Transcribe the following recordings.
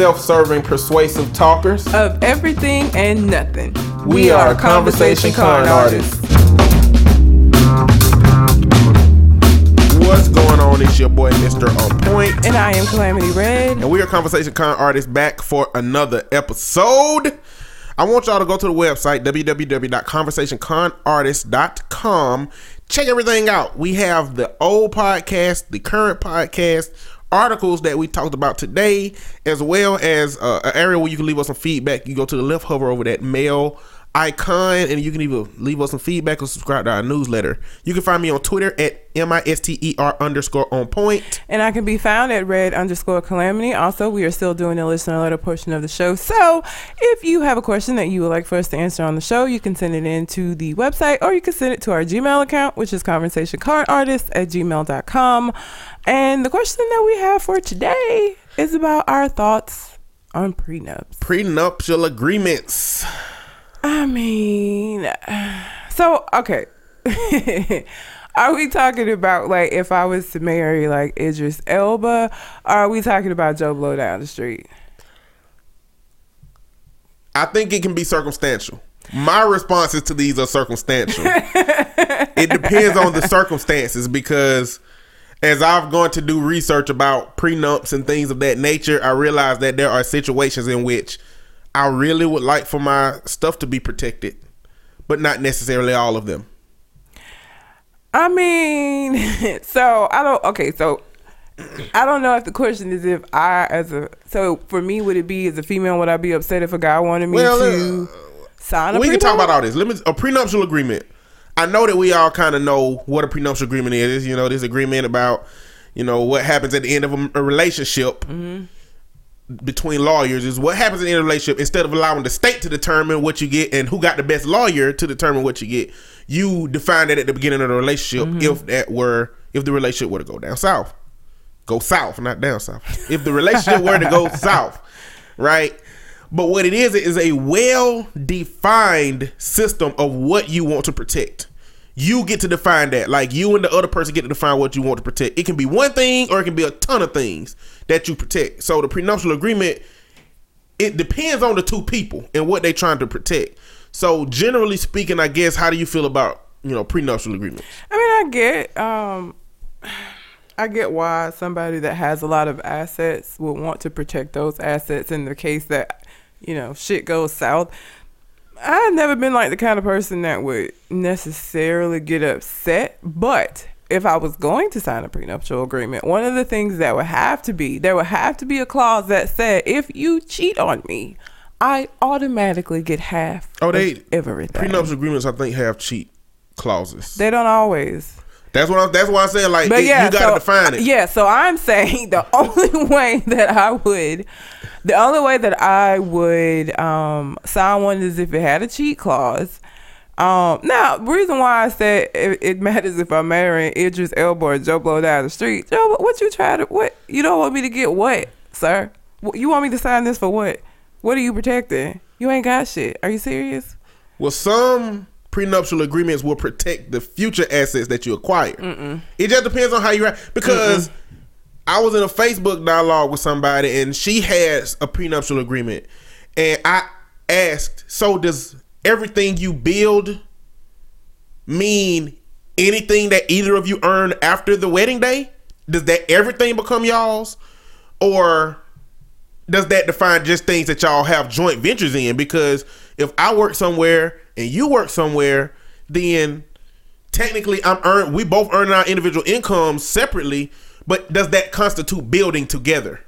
self-serving, persuasive talkers. of everything and nothing. We are Conversation Con artists. What's going on? It's your boy, Mr. On Point. And I am Calamity Red. And we are Conversation Con artists back for another episode. I want y'all to go to the website, www.conversationconartists.com. Check everything out. We have the old podcast, the current podcast, articles that we talked about today, as well as uh, an area where you can leave us some feedback. You go to the left hover over that mail icon and you can either leave us some feedback or subscribe to our newsletter. You can find me on Twitter at M-I-S-T-E-R underscore on point. And I can be found at red underscore calamity. Also, we are still doing the listener letter portion of the show. So if you have a question that you would like for us to answer on the show, you can send it in to the website or you can send it to our Gmail account, which is conversationconartist at gmail.com. And the question that we have for today is about our thoughts on prenups. Prenuptial agreements. I mean, so okay. are we talking about like if I was to marry like Idris Elba? Or are we talking about Joe Blow down the street? I think it can be circumstantial. My responses to these are circumstantial. it depends on the circumstances because as I've gone to do research about prenups and things of that nature, I realize that there are situations in which I really would like for my stuff to be protected, but not necessarily all of them. I mean, so I don't. Okay, so I don't know if the question is if I, as a, so for me, would it be as a female, would I be upset if a guy wanted me Well, to sign a we can talk about all this. Let me a prenuptial agreement. I know that we all kind of know what a prenuptial agreement is. You know, this agreement about you know what happens at the end of a, a relationship mm-hmm. Between lawyers is what happens in a relationship. Instead of allowing the state to determine what you get and who got the best lawyer to determine what you get, you define that at the beginning of the relationship. Mm-hmm. If that were if the relationship were to go down south, go south, not down south. If the relationship were to go south, right? But what it is is a well defined system of what you want to protect. You get to define that. Like you and the other person get to define what you want to protect. It can be one thing or it can be a ton of things that you protect. So the prenuptial agreement, it depends on the two people and what they're trying to protect. So generally speaking, I guess, how do you feel about you know prenuptial agreements? I mean, I get, um, I get why somebody that has a lot of assets would want to protect those assets in the case that, you know, shit goes south. I've never been like the kind of person that would necessarily get upset, but if I was going to sign a prenuptial agreement, one of the things that would have to be there would have to be a clause that said if you cheat on me, I automatically get half Oh, of they everything. prenuptial agreements. I think have cheat clauses. They don't always. That's what I'm, that's why I'm saying like it- yeah, you got to so, define it. Yeah, so I'm saying the only way that I would, the only way that I would um, sign one is if it had a cheat clause. Um, now, reason why I said it, it matters if I'm marrying Idris Elba or Joe Blow down the street. Joe, what- what you try to what? You don't want me to get what, sir? You want me to sign this for what? What are you protecting? You ain't got shit. Are you serious? Well, some prenuptial agreements will protect the future assets that you acquire. It just depends on how you because I was in a Facebook dialogue with somebody and she has a prenuptial agreement, and I asked, "So does everything you build mean anything that either of you earn after the wedding day? Does that everything become y'all's, or?" does that define just things that y'all have joint ventures in? Because if I work somewhere and you work somewhere, then technically I'm earn we both earn our individual incomes separately, but does that constitute building together?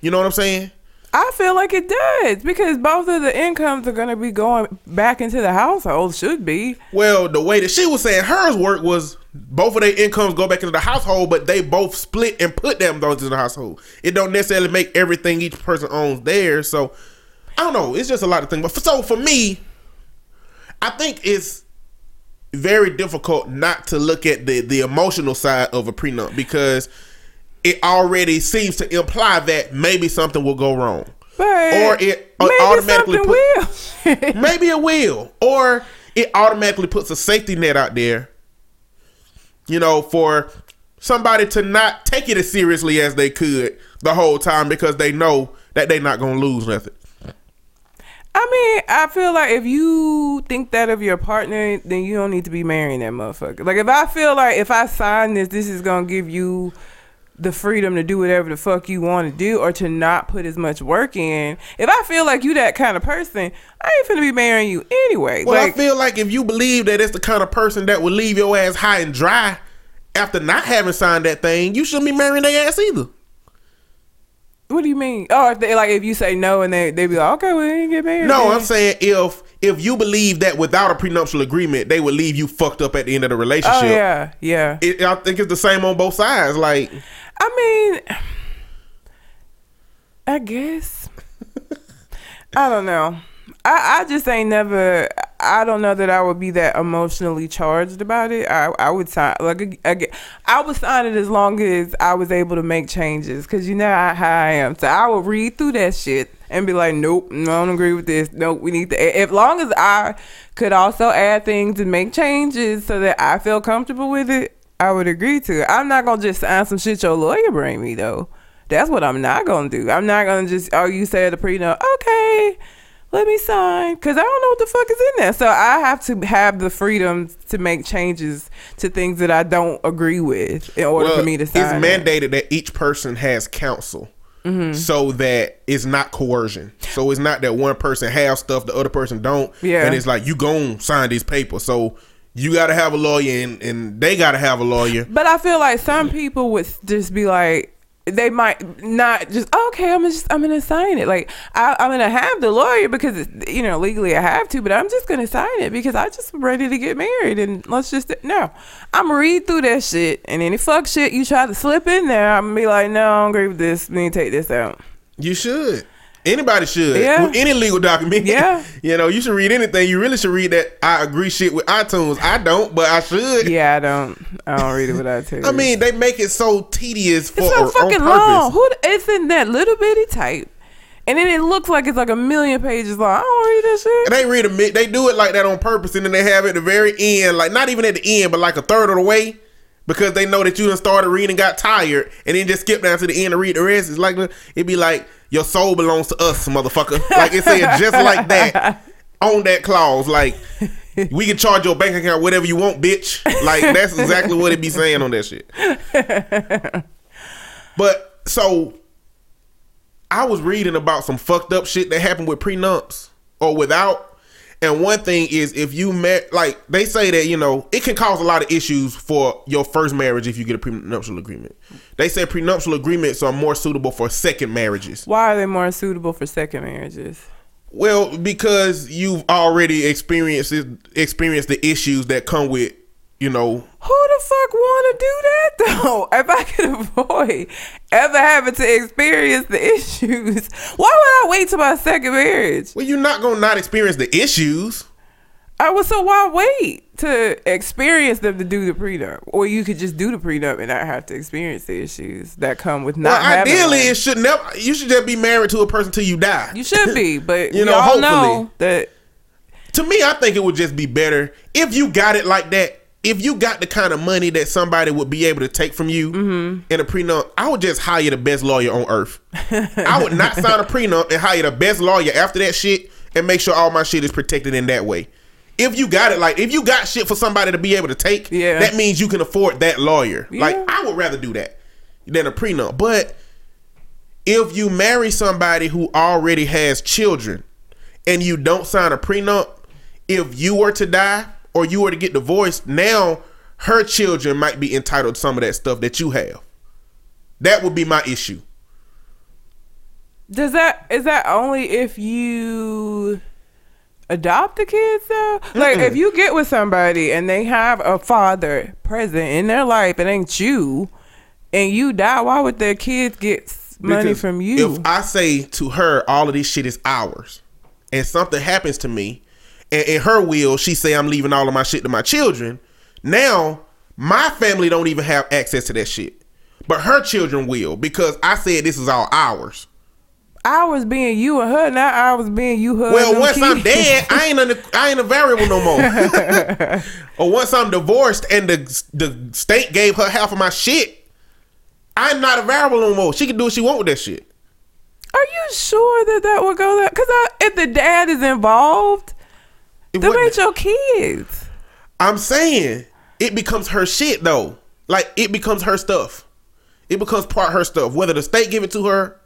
You know what I'm saying? I feel like it does because both of the incomes are going to be going back into the household. Should be. Well, the way that she was saying hers work was both of their incomes go back into the household, but they both split and put them those in the household. It don't necessarily make everything each person owns theirs. So I don't know. It's just a lot of things. But for, so for me, I think it's very difficult not to look at the the emotional side of a prenup because it already seems to imply that maybe something will go wrong. But Or it uh, maybe automatically put- will. maybe it will or it automatically puts a safety net out there you know for somebody to not take it as seriously as they could the whole time because they know that they're not gonna lose nothing. I mean, I feel like if you think that of your partner, then you don't need to be marrying that motherfucker. Like if I feel like if I sign this, this is gonna give you the freedom to do whatever the fuck you want to do or to not put as much work in. If I feel like you that kind of person, I ain't finna be marrying you anyway. Well, like, I feel like if you believe that it's the kind of person that will leave your ass high and dry after not having signed that thing, you shouldn't be marrying their ass either. What do you mean? Oh, if they like if you say no and they they be like, okay, we ain't get married. No, then." I'm saying if if you believe that without a prenuptial agreement, they would leave you fucked up at the end of the relationship. Oh yeah, yeah. It, I think it's the same on both sides. Like, I mean, I guess. I don't know. I, I just ain't never. I don't know that I would be that emotionally charged about it. I I would sign like again. I would sign it as long as I was able to make changes because you know how, I am. So I would read through that shit and be like, nope, no, I don't agree with this. Nope, we need to. As long as I could also add things and make changes so that I feel comfortable with it, I would agree to it. I'm not gonna just sign some shit your lawyer bring me though. That's what I'm not gonna do. I'm not gonna just oh you said a prenup, okay, let me sign because I don't know what the fuck is in there. So I have to have the freedom to make changes to things that I don't agree with in order well, for me to sign. it's it. mandated that each person has counsel. Mm-hmm. So that it's not coercion. So it's not that one person has stuff the other person don't. Yeah. And it's like you gon' sign these papers. So you gotta have a lawyer and, and they gotta have a lawyer. But I feel like some people would just be like, they might not just oh, okay. I'm just I'm gonna sign it. Like I, I'm gonna have the lawyer because you know legally I have to, but I'm just gonna sign it because I just ready to get married and let's just no. I'm gonna read through that shit and any fuck shit you try to slip in there, I'm gonna be like, no, I don't agree with this. To take this out. You should. Anybody should. Yeah. With any legal document. Yeah. you know, you should read anything. You really should read that I agree shit with iTunes. I don't, but I should. Yeah, I don't. I don't read it without too. I mean, they make it so tedious for it's so fucking long. Who? It's in that little bitty type. And then it looks like it's like a million pages long. I don't read that shit. And they read a they do it like that on purpose, and then they have it at the very end, like not even at the end, but like a third of the way, because they know that you done started reading, got tired, and then just skip down to the end and read the rest. It's like it'd be like your soul belongs to us, motherfucker. Like it said just like that on that clause. Like we can charge your bank account whatever you want, bitch. Like that's exactly what it be saying on that shit. But so I was reading about some fucked up shit that happened with prenups or without. And one thing is if you met like they say that, you know, it can cause a lot of issues for your first marriage if you get a prenuptial agreement. They say prenuptial agreements are more suitable for second marriages. Why are they more suitable for second marriages? Well, because you've already experienced experienced the issues that come with, you know, Who the fuck want to do that though? If I could avoid ever having to experience the issues, why would I wait till my second marriage? well, you're not gonna not experience the issues. I was so why wait to experience them to do the prenup, or you could just do the prenup and not have to experience the issues that come with not Well, ideally, it should never. You should just be married to a person till you die. You should be, but You know, hopefully. know that to me, I think it would just be better if you got it like that. If you got the kind of money that somebody would be able to take from you Mm-hmm. in a prenup, I would just hire the best lawyer on earth. I would not sign a prenup and hire the best lawyer after that shit and make sure all my shit is protected in that way. If you got it like if you got shit for somebody to be able to take, Yeah. that means you can afford that lawyer. Like I would rather do that than a prenup. But if you marry somebody who already has children and you don't sign a prenup, if you were to die or you were to get divorced, now her children might be entitled to some of that stuff that you have. That would be my issue. does that is that only if you adopt the kids though? Like if you get with somebody and they have a father present in their life, it ain't you, and you die, why would their kids get money Because from you? If I say to her, all of this shit is ours, and something happens to me, and in her will, she say I'm leaving all of my shit to my children. Now my family don't even have access to that shit, but her children will because I said this is all ours. Ours being you and her, not ours being you, her. Well, once I'm dead, I ain't a, I ain't a variable no more. or once I'm divorced and the the state gave her half of my shit, I'm not a variable no more. She can do what she want with that shit. Are you sure that that would go that? Because if the dad is involved, It them ain't your kids. I'm saying it becomes her shit though. Like it becomes her stuff. It becomes part her stuff. Whether the state give it to her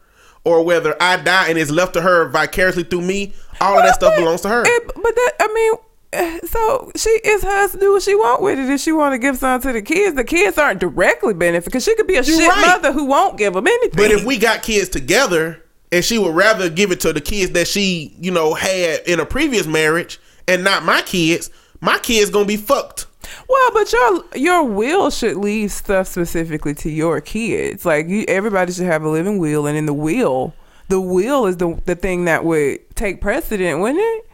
or whether I die and it's left to her vicariously through me, all of that stuff belongs to her. it- but that, I mean, eh, so she it's hers to do what she want with it. If she want to give something to the kids, the kids aren't directly benefit because she could be a You're shit right. mother who won't give them anything. But if we got kids together and she would rather give it to the kids that she, you know, had in a previous marriage and not my kids, my kids gonna be fucked. Well, but your your will should leave stuff specifically to your kids. Like you, everybody should have a living will, and in the will, the will is the the thing that would take precedent, wouldn't it?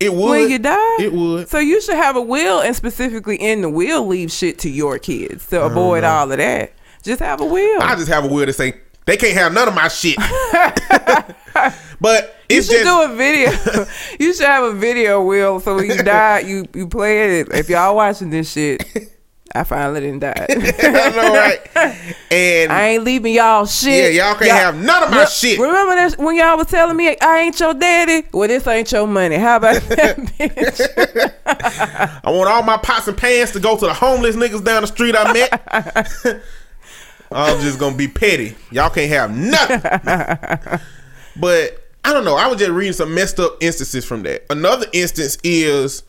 It would When you die, It would. So you should have a will, and specifically in the will, leave shit to your kids to avoid uh-huh. all of that. Just have a will. I just have a will to say they can't have none of my shit. but you it's should just do a video. you should have a video will, so when you die, you you play it. If y'all watching this shit, I finally didn't die. I know, right? And I ain't leaving y'all shit. Yeah, y'all can't have none of my Re- shit. Remember that when y'all was telling me I ain't your daddy? Well, this ain't your money. How about that, bitch? I want all my pots and pans to go to the homeless niggas down the street I met. I'm just gonna be petty. Y'all can't have nothing. but I don't know. I was just reading some messed up instances from that. Another instance is,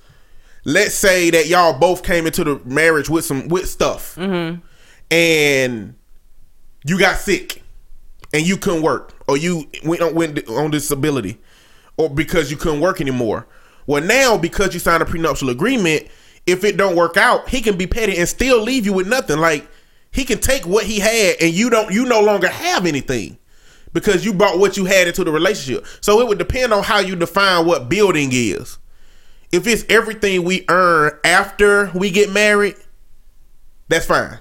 let's say that y'all both came into the marriage with some with stuff, mm-hmm. and you got sick, and you couldn't work, or you went on, went on disability, or because you couldn't work anymore. Well, now because you signed a prenuptial agreement, if it don't work out, he can be petty and still leave you with nothing. Like he can take what he had, and you don't, you no longer have anything because you brought what you had into the relationship. So it would depend on how you define what building is. If it's everything we earn after we get married, that's fine.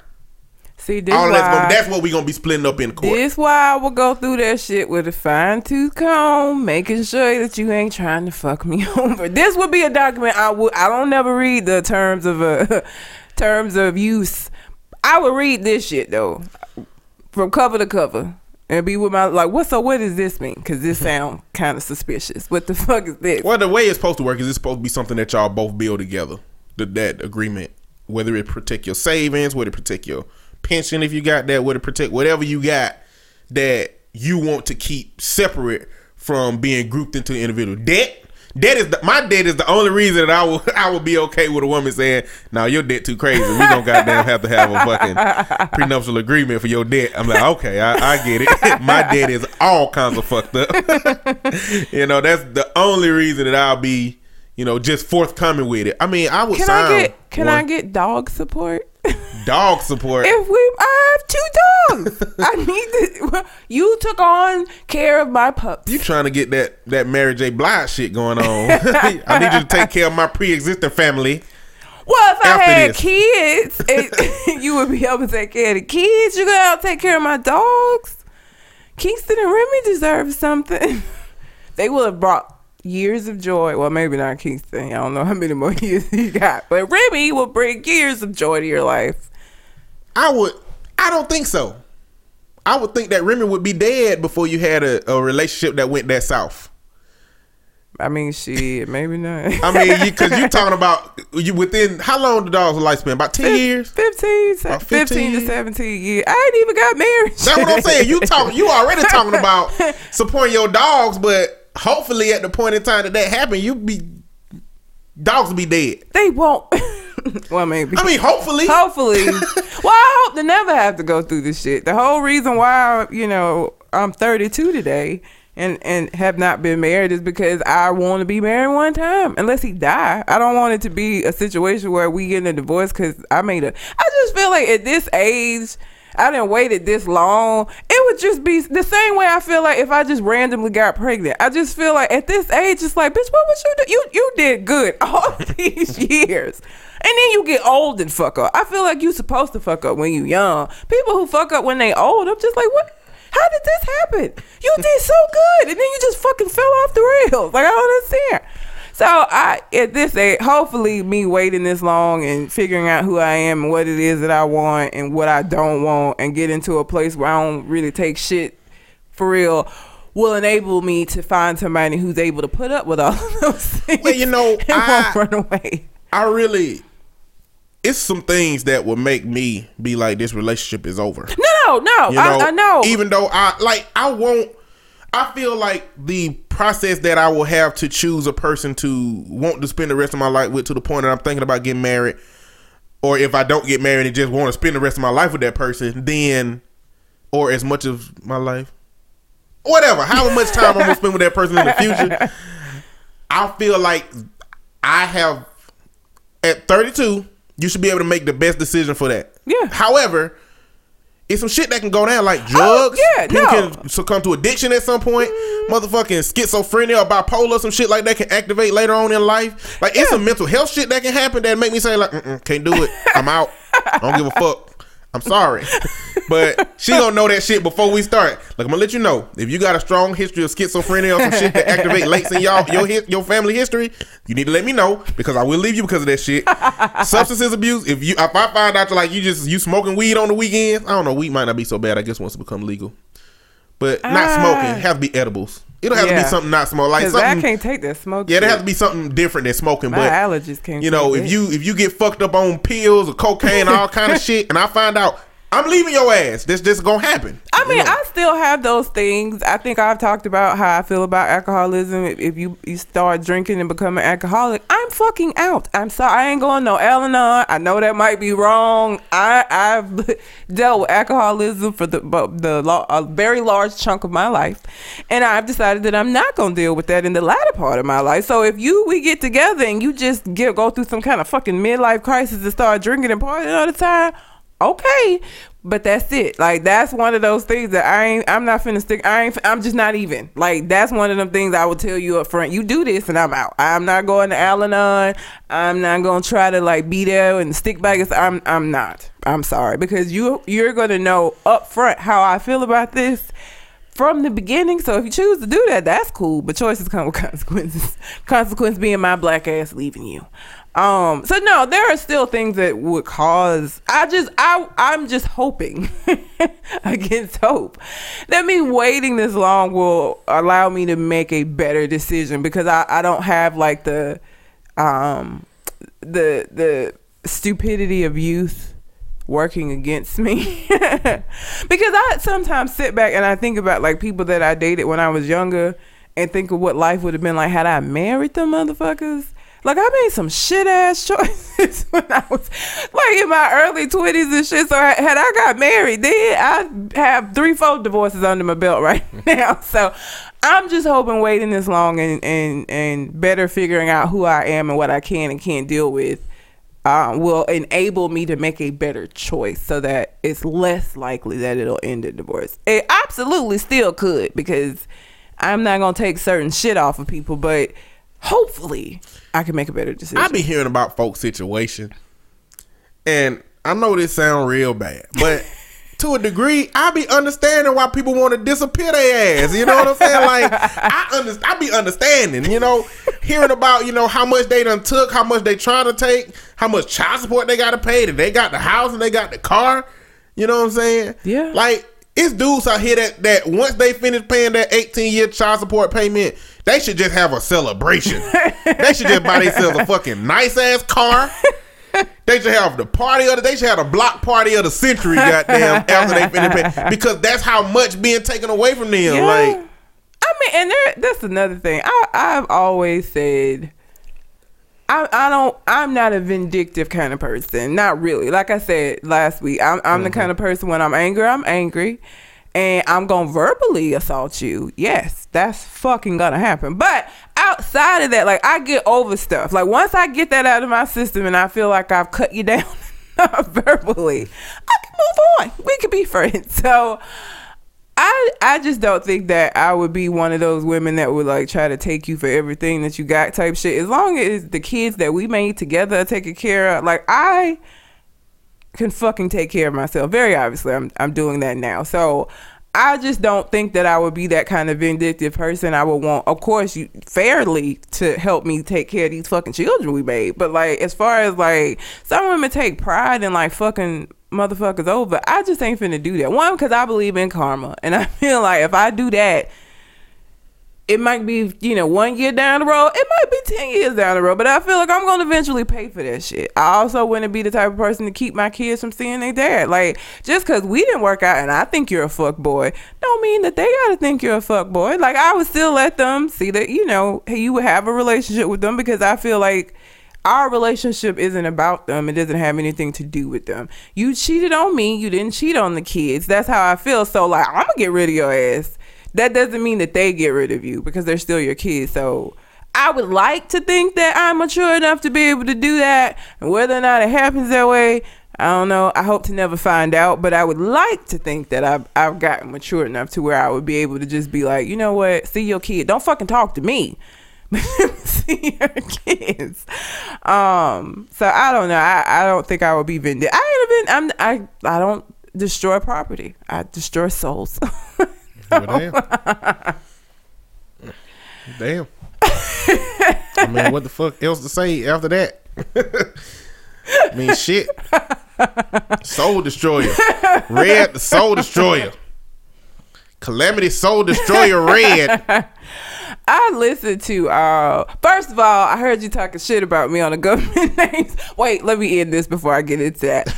See, this All why, that's gonna, that's what we're gonna be splitting up in court. this why I will go through that shit with a fine tooth comb, making sure that you ain't trying to fuck me over. This would be a document I would. I don't never read the terms of uh, terms of use. I would read this shit though, from cover to cover. And be with my like, what? So what does this mean? Because this sound kind of suspicious. What the fuck is this? Well, the way it's supposed to work is it's supposed to be something that y'all both build together. The, that agreement, whether it protect your savings, whether it protect your pension if you got that, whether it protect whatever you got that you want to keep separate from being grouped into individual debt. Debt is the, my debt is the only reason that I will I will be okay with a woman saying, "No, your debt too crazy. We don't goddamn have to have a fucking prenuptial agreement for your debt." I'm like, okay, I, I get it. my debt is all kinds of fucked up. you know, that's the only reason that I'll be, you know, just forthcoming with it. I mean, I would Can sign I get can I get dog support? Dog support. if we I have two dogs. I need to you took on care of my pups. you trying to get that that Mary J. Blige shit going on? I need you to take care of my pre-existing family. well, if I had this. kids, it, you would be able to take care of the kids. You gonna help take care of my dogs. Kingston and Remy deserve something. they will have brought years of joy. Well, maybe not Kingston. I don't know how many more years he got, but Remy will bring years of joy to your life. I would. I don't think so. I would think that Remy would be dead before you had a, a relationship that went that south. I mean, she maybe not. I mean, because you, are talking about you within how long the dog's lifespan? About ten years. 15, se- About 15, 15 to 17 years. I ain't even got married. That's what I'm saying. You talk. You already talking about supporting your dogs, but hopefully at the point in time that that happened, you be dogs be dead. They won't. well, maybe. I mean, hopefully. Hopefully. well, I hope to never have to go through this shit. The whole reason why, you know, I'm 32 today and and have not been married is because I want to be married one time. Unless he die, I don't want it to be a situation where we get a divorce because I made a. I just feel like at this age. I didn't wait it this long. Would just be the same way I feel like if I just randomly got pregnant. I just feel like at this age, it's like, bitch, what would you do? You you did good all these years. And then you get old and fuck up. I feel like you supposed to fuck up when you young. People who fuck up when they old, I'm just like, what? How did this happen? You did so good, and then you just fucking fell off the rails. Like I don't understand. So I at this age, hopefully me waiting this long and figuring out who I am and what it is that I want and what I don't want and get into a place where I don't really take shit for real will enable me to find somebody who's able to put up with all of those things. Well, you know, and I- won't run away. I really, it's some things that will make me be like, this relationship is over. No, no, You I, I know. Even though I like, I won't. I feel like the process that I will have to choose a person to want to spend the rest of my life with, to the point that I'm thinking about getting married, or if I don't get married and just want to spend the rest of my life with that person, then, or as much of my life, whatever, however much time I'm gonna spend with that person in the future, I feel like I have at 32, you should be able to make the best decision for that. Yeah. However, it's some shit that can go down like oh, drugs. Oh, yeah, People no. can succumb to addiction at some point. Mm. Motherfucking schizophrenia or bipolar, some shit like that can activate later on in life. Like it's some mental health shit that can happen that make me say like, can't do it. I'm out. I don't give a fuck. I'm sorry, but she gonna know that shit before we start. Like I'm gonna let you know if you got a strong history of schizophrenia or some shit that activate lates in y'all your your family history, you need to let me know because I will leave you because of that shit. Substances abuse. If you if I find out you're like you just you smoking weed on the weekends, I don't know. Weed might not be so bad. I guess once it become legal, but not Ah. smoking. Have to be edibles. It'll have to be something not smoke like Because I can't take that smoke. Yeah, shit. has to be something different than smoking. My but allergies can't. you know, if that. you if you get fucked up on pills or cocaine all kind of shit, and I find out I'm leaving your ass, this this gonna happen. I You mean, know? I still have those things. I think I've talked about how I feel about alcoholism. If, if you you start drinking and become an alcoholic, I'm fucking out. I'm sorry, I ain't going no Al-Anon. I know that might be wrong. I I've dealt with alcoholism for the the a very large chunk of my life, and I've decided that I'm not gonna deal with that in the latter part of my life. So if you we get together and you just get go through some kind of fucking midlife crisis and start drinking and partying all the time, okay but that's it. Like that's one of those things that i ain't i'm not finna stick i ain't i'm just not even. Like that's one of them things i would tell you up front. You do this and i'm out. I'm not going to al-anon i'm not gonna try to like be there and stick by. It's- i'm i'm not. I'm sorry. Because you you're gonna know up front how i feel about this from the beginning. So if you choose to do that that's cool. But choices come with consequences. Consequence being my black ass leaving you um so no there are still things that would cause i just i i'm just hoping against hope that me waiting this long will allow me to make a better decision because i i don't have like the um the the stupidity of youth working against me because I sometimes sit back and I think about like people that I dated when I was younger and think of what life would have been like had I married them motherfuckers. Like I made some shit ass choices when I was like in my early twenties and shit. So had I got married, then I have three, four divorces under my belt right now. So I'm just hoping waiting this long and and and better figuring out who I am and what I can and can't deal with uh, will enable me to make a better choice so that it's less likely that it'll end in divorce. It absolutely still could because I'm not gonna take certain shit off of people, but hopefully I can make a better decision. I be hearing about folks' situation, and I know this sound real bad, but to a degree, I be understanding why people want to disappear their ass. You know what I'm saying? Like I understand, I be understanding. You know, hearing about you know how much they done took, how much they trying to take, how much child support they got to pay, that they got the house and they got the car. You know what I'm saying? Yeah. Like it's dudes out here that that once they finish paying that 18 year child support payment, they should just have a celebration. they should just buy themselves a fucking nice ass car. They should have the party of the. They should have the block party of the century. Goddamn, after they finish paying, because that's how much being taken away from them. Yeah. Like I mean, and there, that's another thing. I, I've always said, I, I don't, I'm not a vindictive kind of person. Not really. Like I said last week, I'm, I'm the mm-hmm. kind of person when I'm angry, I'm angry, and I'm gonna verbally assault you. Yes, that's fucking gonna happen. But outside of that, like I get over stuff. Like once I get that out of my system, and I feel like I've cut you down verbally, I can move on. We can be friends. So. I I just don't think that I would be one of those women that would like try to take you for everything that you got type shit. As long as the kids that we made together are taken care of, like I can fucking take care of myself. Very obviously, I'm I'm doing that now. So I just don't think that I would be that kind of vindictive person. I would want, of course, you fairly to help me take care of these fucking children we made. But like, as far as like, some women take pride in like fucking motherfuckers over. I just ain't finna do that. One, because I believe in karma, and I feel like if I do that, it might be, you know, one year down the road. It might be 10 years down the road. But I feel like I'm to eventually pay for that shit. I also wouldn't be the type of person to keep my kids from seeing their dad. Like, just because we didn't work out and I think you're a fuck boy, don't mean that they got to think you're a fuck boy. Like, I would still let them see that, you know, you would have a relationship with them because I feel like our relationship isn't about them. It doesn't have anything to do with them. You cheated on me. You didn't cheat on the kids. That's how I feel. So, like, I'm going to get rid of your ass that doesn't mean that they get rid of you because they're still your kids. So I would like to think that I'm mature enough to be able to do that. And whether or not it happens that way, I don't know. I hope to never find out, but I would like to think that I've I've gotten mature enough to where I would be able to just be like, you know what, see your kid. Don't fucking talk to me. see your kids. Um, so I don't know. I, I don't think I would be vindictive. I ain't been I'm I I don't destroy property. I destroy souls. Well, damn. damn. I mean, what the fuck else to say after that? I mean, shit. Soul Destroyer. Red, the Soul Destroyer. Calamity Soul Destroyer Red. I listened to uh first of all, I heard you talking shit about me on the government names. Wait, let me end this before I get into that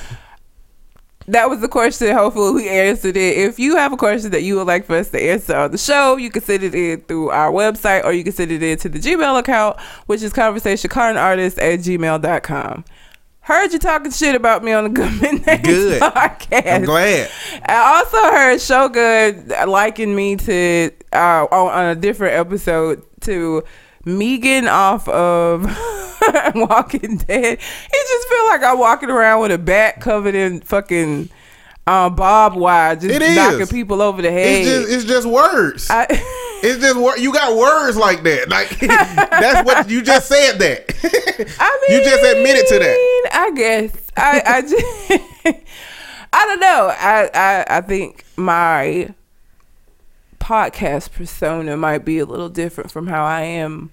that was the question. Hopefully, we answered it. If you have a question that you would like for us to answer on the show, you can send it in through our website or you can send it in to the Gmail account, which is conversationconartist at gmail.com. Heard you talking shit about me on the Good Names Good. podcast. I'm glad. I also heard Shogun liking me to uh, on, on a different episode to Megan off of Walking Dead. It just feel like I'm walking around with a bat covered in fucking um, bob wire, just it knocking people over the head. It's just, it's just words. I, it's just wor- you got words like that. Like that's what you just said. That I mean, you just admitted to that. I guess I I just I don't know. I I I think my podcast persona might be a little different from how I am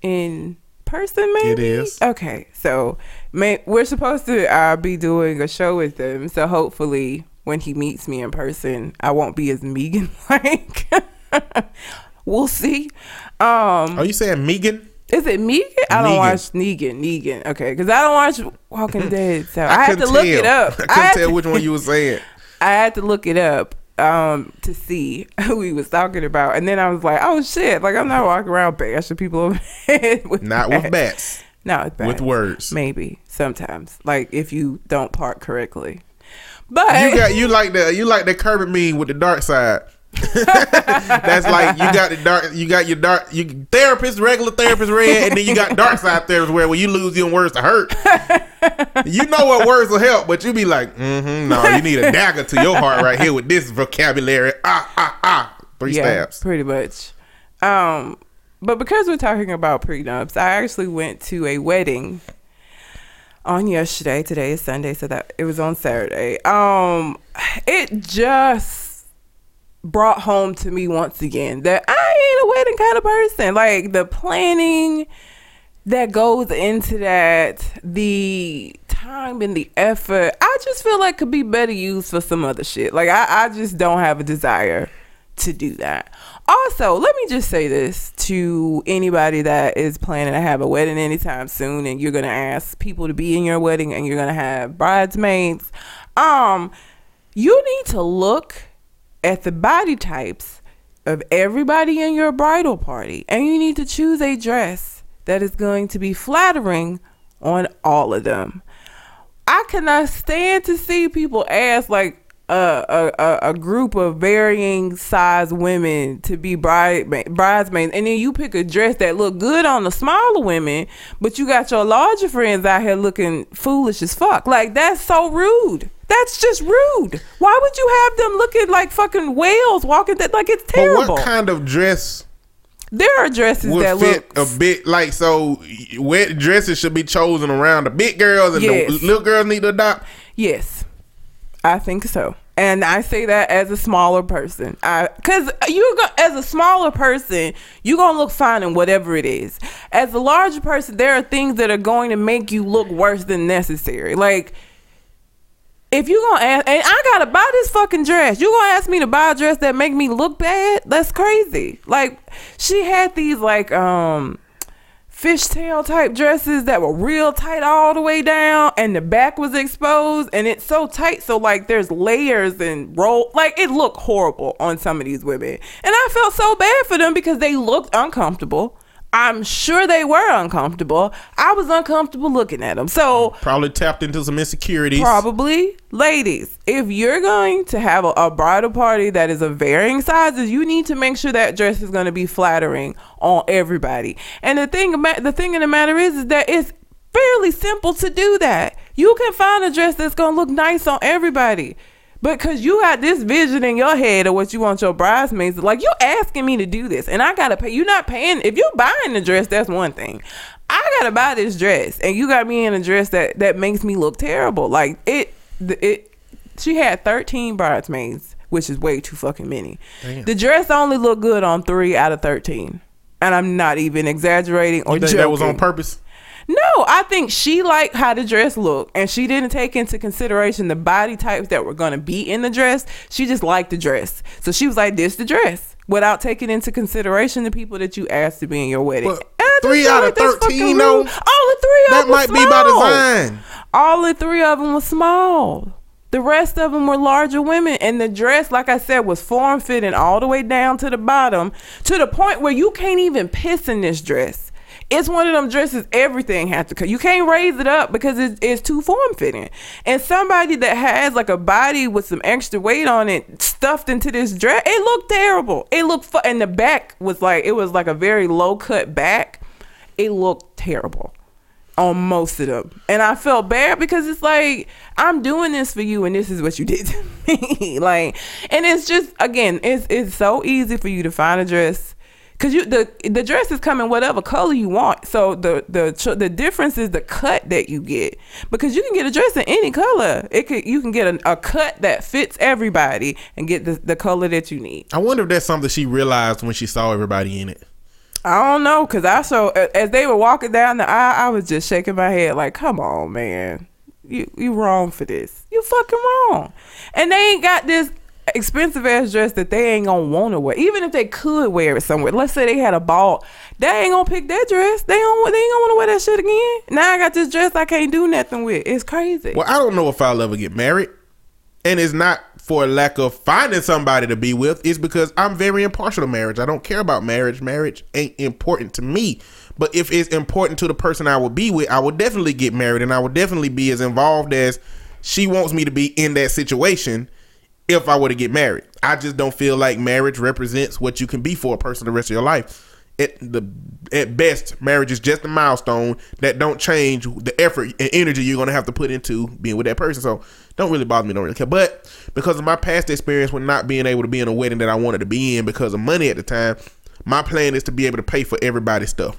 in person maybe it is okay so may, we're supposed to uh, be doing a show with him so hopefully when he meets me in person i won't be as megan like we'll see um are you saying megan is it Megan? I don't watch Negan. Negan. Okay, because I don't watch Walking Dead, so I, I had to look it up. I couldn't I tell to, which one you were saying. I had to look it up um to see who he was talking about. And then i was like oh shit like i'm not walking around bashing people over with not bats. with bats. No with, bats. with words. Maybe sometimes like if you don't park correctly. But you got you like the you like the Kermit meme with the dark side That's like you got the dark, you got your dark, you therapist, regular therapist red, and then you got dark side therapist where when you lose your words to hurt. You know what words will help, but you be like, mm-hmm, no, you need a dagger to your heart right here with this vocabulary. Ah, ah, ah, three yeah, stabs. Pretty much. Um, but because we're talking about prenups, I actually went to a wedding on yesterday. Today is Sunday, so that it was on Saturday. Um, it just brought home to me once again that I ain't a wedding kind of person. Like the planning that goes into that, the time and the effort, I just feel like could be better used for some other shit. Like I, I just don't have a desire to do that. Also, let me just say this to anybody that is planning to have a wedding anytime soon and you're gonna ask people to be in your wedding and you're gonna have bridesmaids. Um, you need to look at the body types of everybody in your bridal party, and you need to choose a dress that is going to be flattering on all of them. I cannot stand to see people ask like a, a, a group of varying size women to be bride bridesmaids, and then you pick a dress that look good on the smaller women, but you got your larger friends out here looking foolish as fuck. Like that's so rude. That's just rude. Why would you have them looking like fucking whales walking that like it's terrible? But what kind of dress? There are dresses that fit look a bit like so. Wet dresses should be chosen around the big girls and yes. the little girls need to adopt. Yes, I think so. And I say that as a smaller person, I because you go as a smaller person, you gonna look fine in whatever it is. As a larger person, there are things that are going to make you look worse than necessary. Like if you gonna ask, and I gotta buy this fucking dress, you gonna ask me to buy a dress that make me look bad? That's crazy. Like she had these like um fishtail type dresses that were real tight all the way down and the back was exposed and it's so tight so like there's layers and roll like it looked horrible on some of these women and i felt so bad for them because they looked uncomfortable i'm sure they were uncomfortable i was uncomfortable looking at them so Probably tapped into some insecurities. Probably. Ladies, if you're going to have a, a bridal party that is of varying sizes, you need to make sure that dress is going to be flattering on everybody. And the thing the thing in the matter is, is that it's fairly simple to do that. You can find a dress that's going to look nice on everybody. But cause you got this vision in your head of what you want your bridesmaids like, you're asking me to do this, and I gotta pay. You're not paying. If you're buying the dress, that's one thing. I gotta buy this dress, and you got me in a dress that that makes me look terrible. Like it, it. She had 13 bridesmaids, which is way too fucking many. Damn. The dress only looked good on three out of 13, and I'm not even exaggerating or You think joking. that was on purpose? No, I think she liked how the dress looked, and she didn't take into consideration the body types that were gonna be in the dress. She just liked the dress, so she was like, "This the dress," without taking into consideration the people that you asked to be in your wedding. But And I just three out of 13 though, all the three of That them were might be by small. design. All the three of them were small. The rest of them were larger women, and the dress, like I said, was form fitting all the way down to the bottom, to the point where you can't even piss in this dress. It's one of them dresses everything has to cut. You can't raise it up because it's, it's too form fitting. And somebody that has like a body with some extra weight on it stuffed into this dress, it looked terrible. It looked, fu- and the back was like it was like a very low cut back. It looked terrible on most of them. And I felt bad because it's like I'm doing this for you and this is what you did to me. like and it's just again, it's it's so easy for you to find a dress cuz you the the dress is coming whatever color you want. So the the the difference is the cut that you get because you can get a dress in any color. It could you can get a, a cut that fits everybody and get the the color that you need. I wonder if that's something she realized when she saw everybody in it. I don't know, cause I saw as they were walking down the aisle, I was just shaking my head like, "Come on, man, you you wrong for this. You fucking wrong." And they ain't got this expensive ass dress that they ain't gonna want to wear, even if they could wear it somewhere. Let's say they had a ball, they ain't gonna pick that dress. They don't. They ain't gonna want to wear that shit again. Now I got this dress I can't do nothing with. It's crazy. Well, I don't know if I'll ever get married. And it's not for lack of finding somebody to be with. It's because I'm very impartial to marriage. I don't care about marriage. Marriage ain't important to me. But if it's important to the person I would be with, I would definitely get married and I would definitely be as involved as she wants me to be in that situation if I were to get married. I just don't feel like marriage represents what you can be for a person the rest of your life. At the at best, marriage is just a milestone that don't change the effort and energy you're gonna have to put into being with that person. So don't really bother me, don't really care. But because of my past experience with not being able to be in a wedding that I wanted to be in because of money at the time, my plan is to be able to pay for everybody's stuff.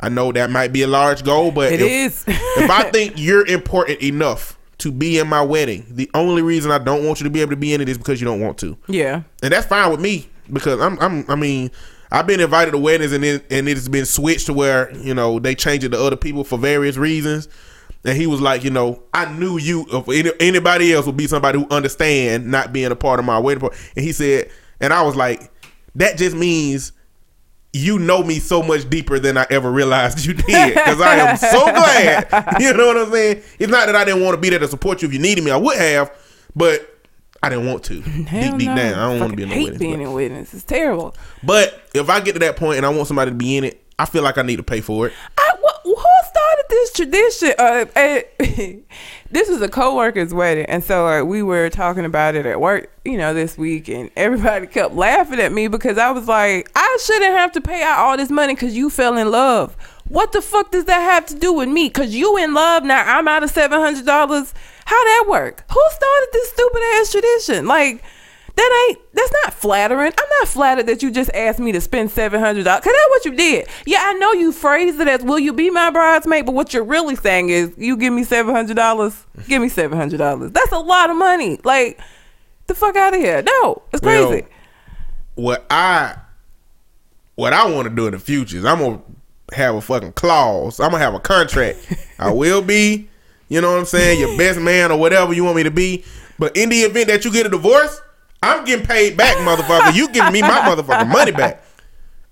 I know that might be a large goal, but It if, is. if I think you're important enough to be in my wedding, the only reason I don't want you to be able to be in it is because you don't want to yeah. and that's fine with me because I'm I'm I mean I've been invited to weddings and it and it's been switched to where you know they change it to other people for various reasons. And he was like, you know, I knew you. If any, anybody else would be somebody who understand not being a part of my wedding party. And he said, and I was like, that just means you know me so much deeper than I ever realized you did. Because I am so glad. You know what I'm saying? It's not that I didn't want to be there to support you if you needed me. I would have, but I didn't want to. Hell deep, deep no. down, I don't want to be in Fucking no hate weddings. being but- in weddings. It's terrible. but if I get to that point and I want somebody to be in it, I feel like I need to pay for it. I, wh- who started this tradition? Uh, eh, this was a coworker's wedding, and so like, we were talking about it at work, you know, this week, and everybody kept laughing at me because I was like, I shouldn't have to pay out all this money because you fell in love. What the fuck does that have to do with me? Cause you in love now. I'm out of seven hundred dollars. How that work? Who started this stupid ass tradition? Like. That ain't that's not flattering. I'm not flattered that you just asked me to spend seven hundred dollars. Cause that's what you did. Yeah, I know you phrased it as will you be my bridesmaid, but what you're really saying is you give me seven hundred dollars, give me seven hundred dollars. That's a lot of money. Like the fuck out of here. No, it's Well, crazy. What I what I want to do in the future is I'm gonna have a fucking clause. I'm gonna have a contract. I will be You know what I'm saying? Your best man or whatever you want me to be. But in the event that you get a divorce, I'm getting paid back, motherfucker. You giving me my motherfucking money back.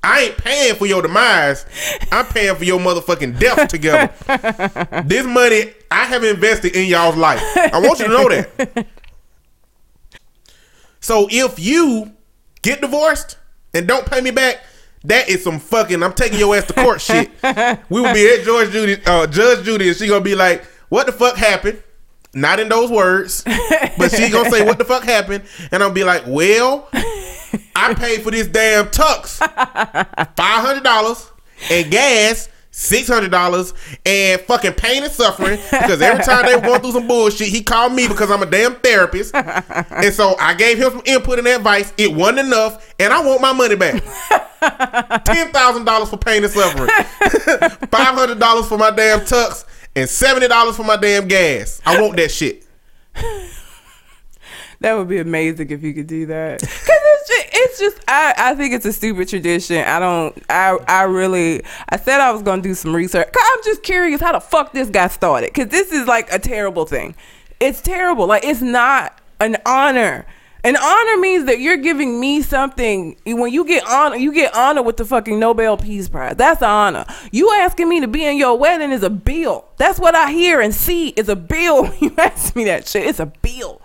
I ain't paying for your demise. I'm paying for your motherfucking death together. this money I have invested in y'all's life. I want you to know that. So if you get divorced and don't pay me back, that is some fucking I'm taking your ass to court shit. We will be at George Judy, uh, Judge Judy, and she gonna be like, "What the fuck happened?" Not in those words, but she gonna say, "What the fuck happened?" And I'll be like, "Well, I paid for this damn tux, five hundred dollars, and gas." Six hundred dollars and fucking pain and suffering because every time they were going through some bullshit, he called me because I'm a damn therapist, and so I gave him some input and advice. It wasn't enough, and I want my money back. Ten thousand dollars for pain and suffering, five hundred dollars for my damn tux, and seventy dollars for my damn gas. I want that shit. That would be amazing if you could do that. Cause it's just, it's just I, I think it's a stupid tradition. I don't I I really I said I was gonna do some research. Cause I'm just curious how the fuck this got started. Cause this is like a terrible thing. It's terrible. Like it's not an honor. An honor means that you're giving me something. When you get honor, you get honor with the fucking Nobel Peace Prize. That's honor. You asking me to be in your wedding is a bill. That's what I hear and see is a bill. You ask me that shit. It's a bill.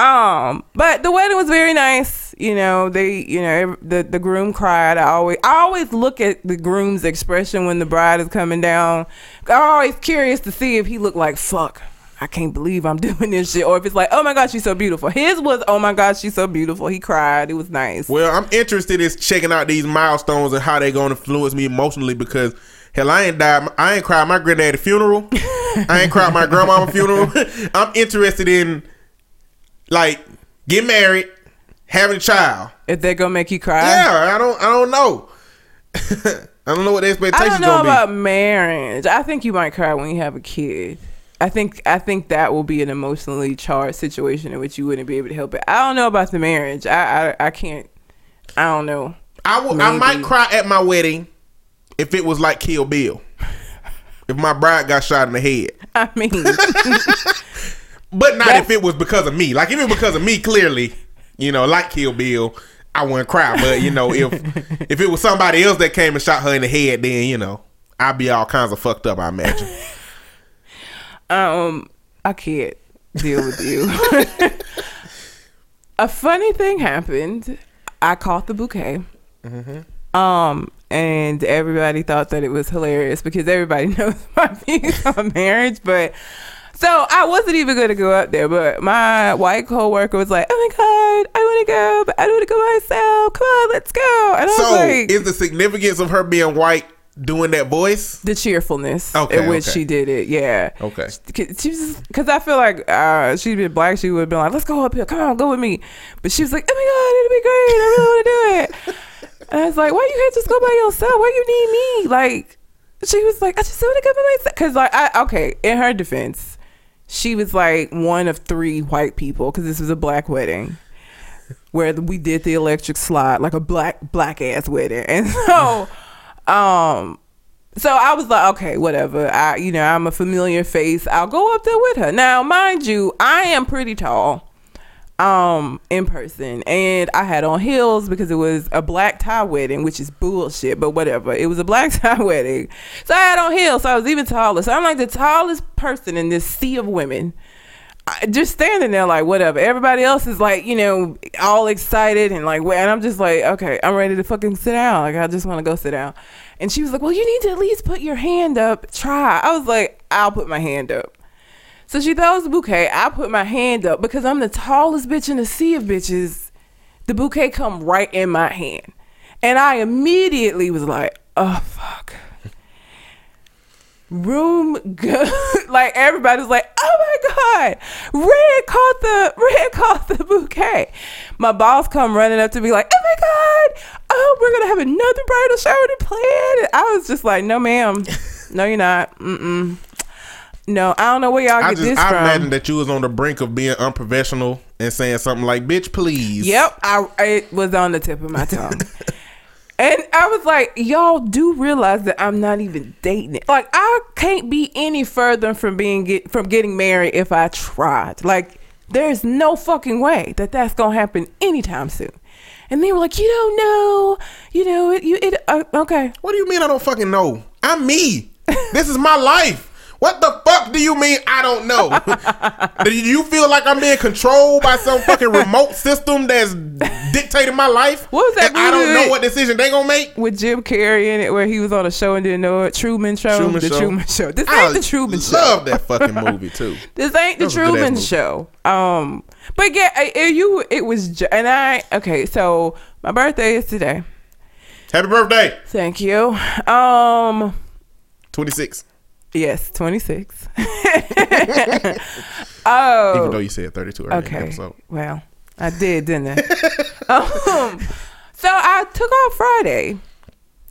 Um, but the wedding was very nice. You know, they, you know, the the groom cried. I always, I always look at the groom's expression when the bride is coming down. I'm always curious to see if he looked like fuck. I can't believe I'm doing this shit, or if it's like, oh my god, she's so beautiful. His was, oh my god, she's so beautiful. He cried. It was nice. Well, I'm interested in checking out these milestones and how they're gonna influence me emotionally because hell, I ain't died. I ain't cried my granddaddy funeral. I ain't cried my grandmama funeral. I'm interested in like get married, having a child. If they're gonna make you cry, Yeah, I don't. I don't know. I don't know what the expectations. I don't know about be. marriage. I think you might cry when you have a kid. I think I think that will be an emotionally charged situation in which you wouldn't be able to help it. I don't know about the marriage. I I, I can't. I don't know. I will. I might cry at my wedding if it was like Kill Bill. If my bride got shot in the head, I mean, but not if it was because of me. Like if it was because of me, clearly, you know, like Kill Bill, I wouldn't cry. But you know, if if it was somebody else that came and shot her in the head, then you know, I'd be all kinds of fucked up. I imagine. Um, I can't deal with you. a funny thing happened. I caught the bouquet. Um, and everybody thought that it was hilarious because everybody knows my views on marriage. But so I wasn't even going to go up there. But my white coworker was like, "Oh my god, I want to go, but I don't want to go myself. Come on, let's go." And I So, was like, is the significance of her being white doing that voice? the cheerfulness Okay, in which okay. she did it. Yeah. Okay. She was because I feel like uh, she'd been black. She would have been like, "Let's go up here. Come on, go with me." But she was like, "Oh my god, it'll be great. I really want to do it." and I was like, "Why you can't just go by yourself? Why you need me?" Like, she was like, "I just want to go by myself." Because like, I okay. In her defense, she was like one of three white people because this was a black wedding where we did the electric slide like a black black ass wedding and so um so I was like, okay, whatever. I, you know, I'm a familiar face. I'll go up there with her. Now, mind you, I am pretty tall, um, in person, and I had on heels because it was a black tie wedding, which is bullshit, but whatever. It was a black tie wedding, so I had on heels, so I was even taller. So I'm like the tallest person in this sea of women. Just standing there like whatever. Everybody else is like, you know, all excited and like, and I'm just like, okay, I'm ready to fucking sit down. Like, I just want to go sit down. And she was like, well, you need to at least put your hand up. Try. I was like, I'll put my hand up. So she throws the bouquet. I put my hand up because I'm the tallest bitch in the sea of bitches. The bouquet come right in my hand, and I immediately was like, oh fuck room go like everybody's like oh my god red caught the red caught the bouquet. My boss come running up to me like oh my god oh we're gonna have another bridal shower to plan. And i was just like no ma'am. No you're not. Mm-mm. No i don't know where y'all I get just this I from. i imagine that you was on the brink of being unprofessional and saying something like "bitch, please." Yep, I it was on the tip of my tongue. And I was like, y'all do realize that I'm not even dating it. Like I can't be any further from being get, from getting married if I tried. Like there's no fucking way that that's gonna happen anytime soon. And they were like, you don't know, you know, it, you it uh, okay. What do you mean I don't fucking know? I'm me. this is my life. What the fuck do you mean I don't know? do you feel like I'm being controlled by some fucking remote system that's dictating my life? What was that And I don't know what decision they gonna make. With Jim Carrey in it, where he was on a show and didn't know it, Truman Show, Truman the Show. Truman Show. This I ain't the Truman Show. Love that fucking movie too. This ain't the That was Truman. Show. Um, but yeah, it, you it was, ju- and I okay. So my birthday is today. Happy birthday, Thank you. Um, 26. Yes, twenty six. oh, Even though you said 32 earlier in the okay. episode. Well, I did, didn't I? um, so I took off Friday.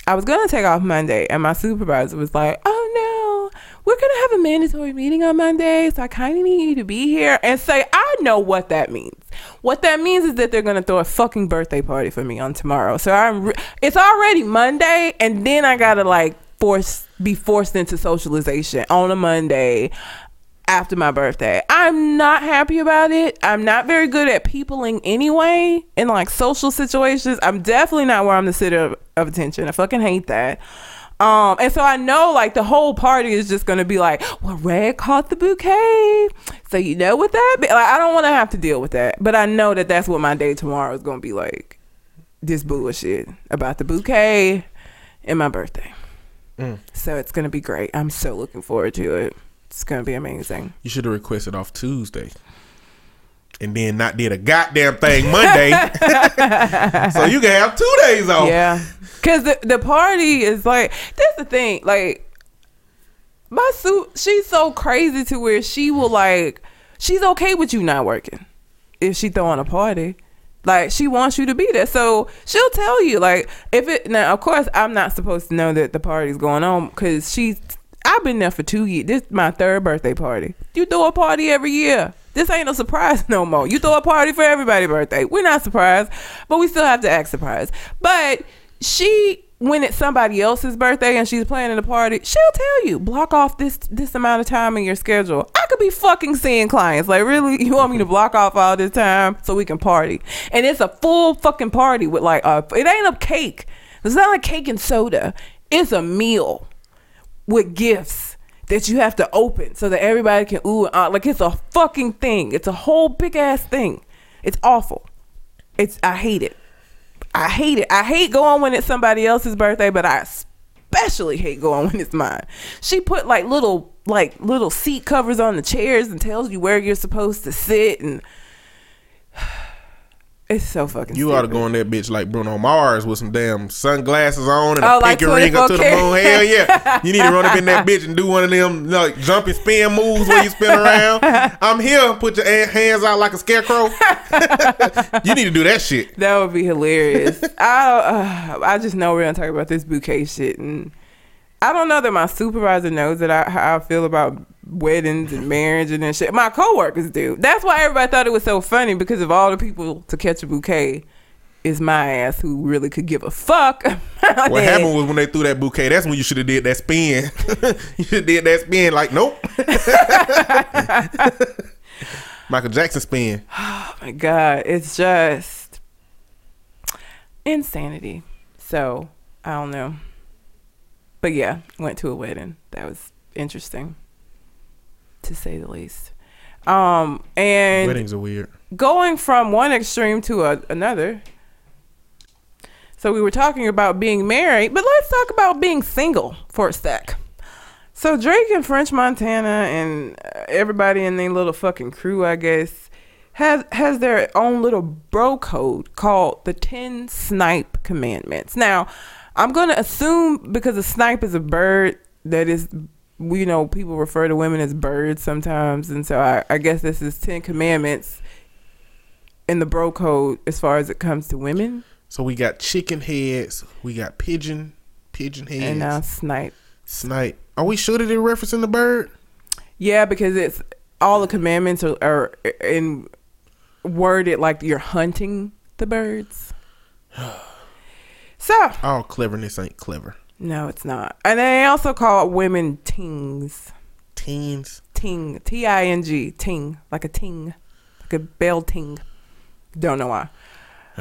I was gonna take off Monday, and my supervisor was like, "Oh no, we're gonna have a mandatory meeting on Monday, so I kind of need you to be here." And say, "I know what that means. What that means is that they're gonna throw a fucking birthday party for me on tomorrow. So I'm. Re- it's already Monday, and then I gotta like force be forced into socialization on a Monday after my birthday. I'm not happy about it. I'm not very good at peopling anyway in like social situations. I'm definitely not where I'm the center of, of attention. I fucking hate that. Um, and so I know like the whole party is just gonna be like, well, Red caught the bouquet, so you know what that. Be? Like, I don't want to have to deal with that, but I know that that's what my day tomorrow is gonna be like. This bullshit about the bouquet and my birthday. Mm. So it's gonna be great. I'm so looking forward to it. It's gonna be amazing. You should have requested off Tuesday. And then not did a goddamn thing Monday. so you can have two days off. Yeah, because the the party is like that's the thing. Like my suit, she's so crazy to where she will like she's okay with you not working if she throwing a party. Like she wants you to be there, so she'll tell you. Like if it now, of course, I'm not supposed to know that the party's going on because she's. I've been there for two years. This is my third birthday party. You throw a party every year. This ain't no surprise no more. You throw a party for everybody's birthday. We're not surprised, but we still have to act surprised. But she when it's somebody else's birthday and she's planning a party, she'll tell you block off this this amount of time in your schedule. I could be fucking seeing clients like really. You want me to block off all this time so we can party? And it's a full fucking party with like a. It ain't a cake. It's not like cake and soda. It's a meal with gifts that you have to open so that everybody can ooh and ah. like it's a fucking thing. It's a whole big ass thing. It's awful. It's I hate it. I hate it. I hate going when it's somebody else's birthday, but I especially hate going when it's mine. She put like little like little seat covers on the chairs and tells you where you're supposed to sit and it's so fucking You ought to go on that bitch like Bruno Mars with some damn sunglasses on and Oh, a like pinky ring up to the moon. Hell yeah. You need to run up in that bitch and do one of them like jumping spin moves where you spin around. I'm here. Put your hands out like a scarecrow. you need to do that shit. That would be hilarious. I uh, I just know we're gonna talk about this bouquet shit, and I don't know that my supervisor knows that I how I feel about weddings and marriage and shit. My coworkers do. That's why everybody thought it was so funny because of all the people to catch a bouquet. Is my ass who really could give a fuck. What happened was when they threw that bouquet, that's when you should have did that spin. you should have did that spin like, nope. Michael Jackson spin. Oh my god, it's just insanity. So I don't know, but yeah, went to a wedding. That was interesting, to say the least. Um, and Weddings are weird. going from one extreme to a, another. So we were talking about being married, but let's talk about being single for a sec. So Drake and French Montana and everybody in their little fucking crew, I guess, has has their own little bro code called the Ten Snipe Commandments. Now, I'm gonna assume because a snipe is a bird that is, you know, people refer to women as birds sometimes, and so I, I guess this is Ten Commandments in the bro code as far as it comes to women, So we got chicken heads, we got pigeon, pigeon heads, and now snipe. snipe. Are we sure that they're referencing the bird? Yeah, because it's all the commandments are, are in worded like you're hunting the birds. So All cleverness ain't clever. No, it's not. And they also call women tings. Teens. Ting. T I N G. Ting. Like a ting. Like a bell ting. Don't know why.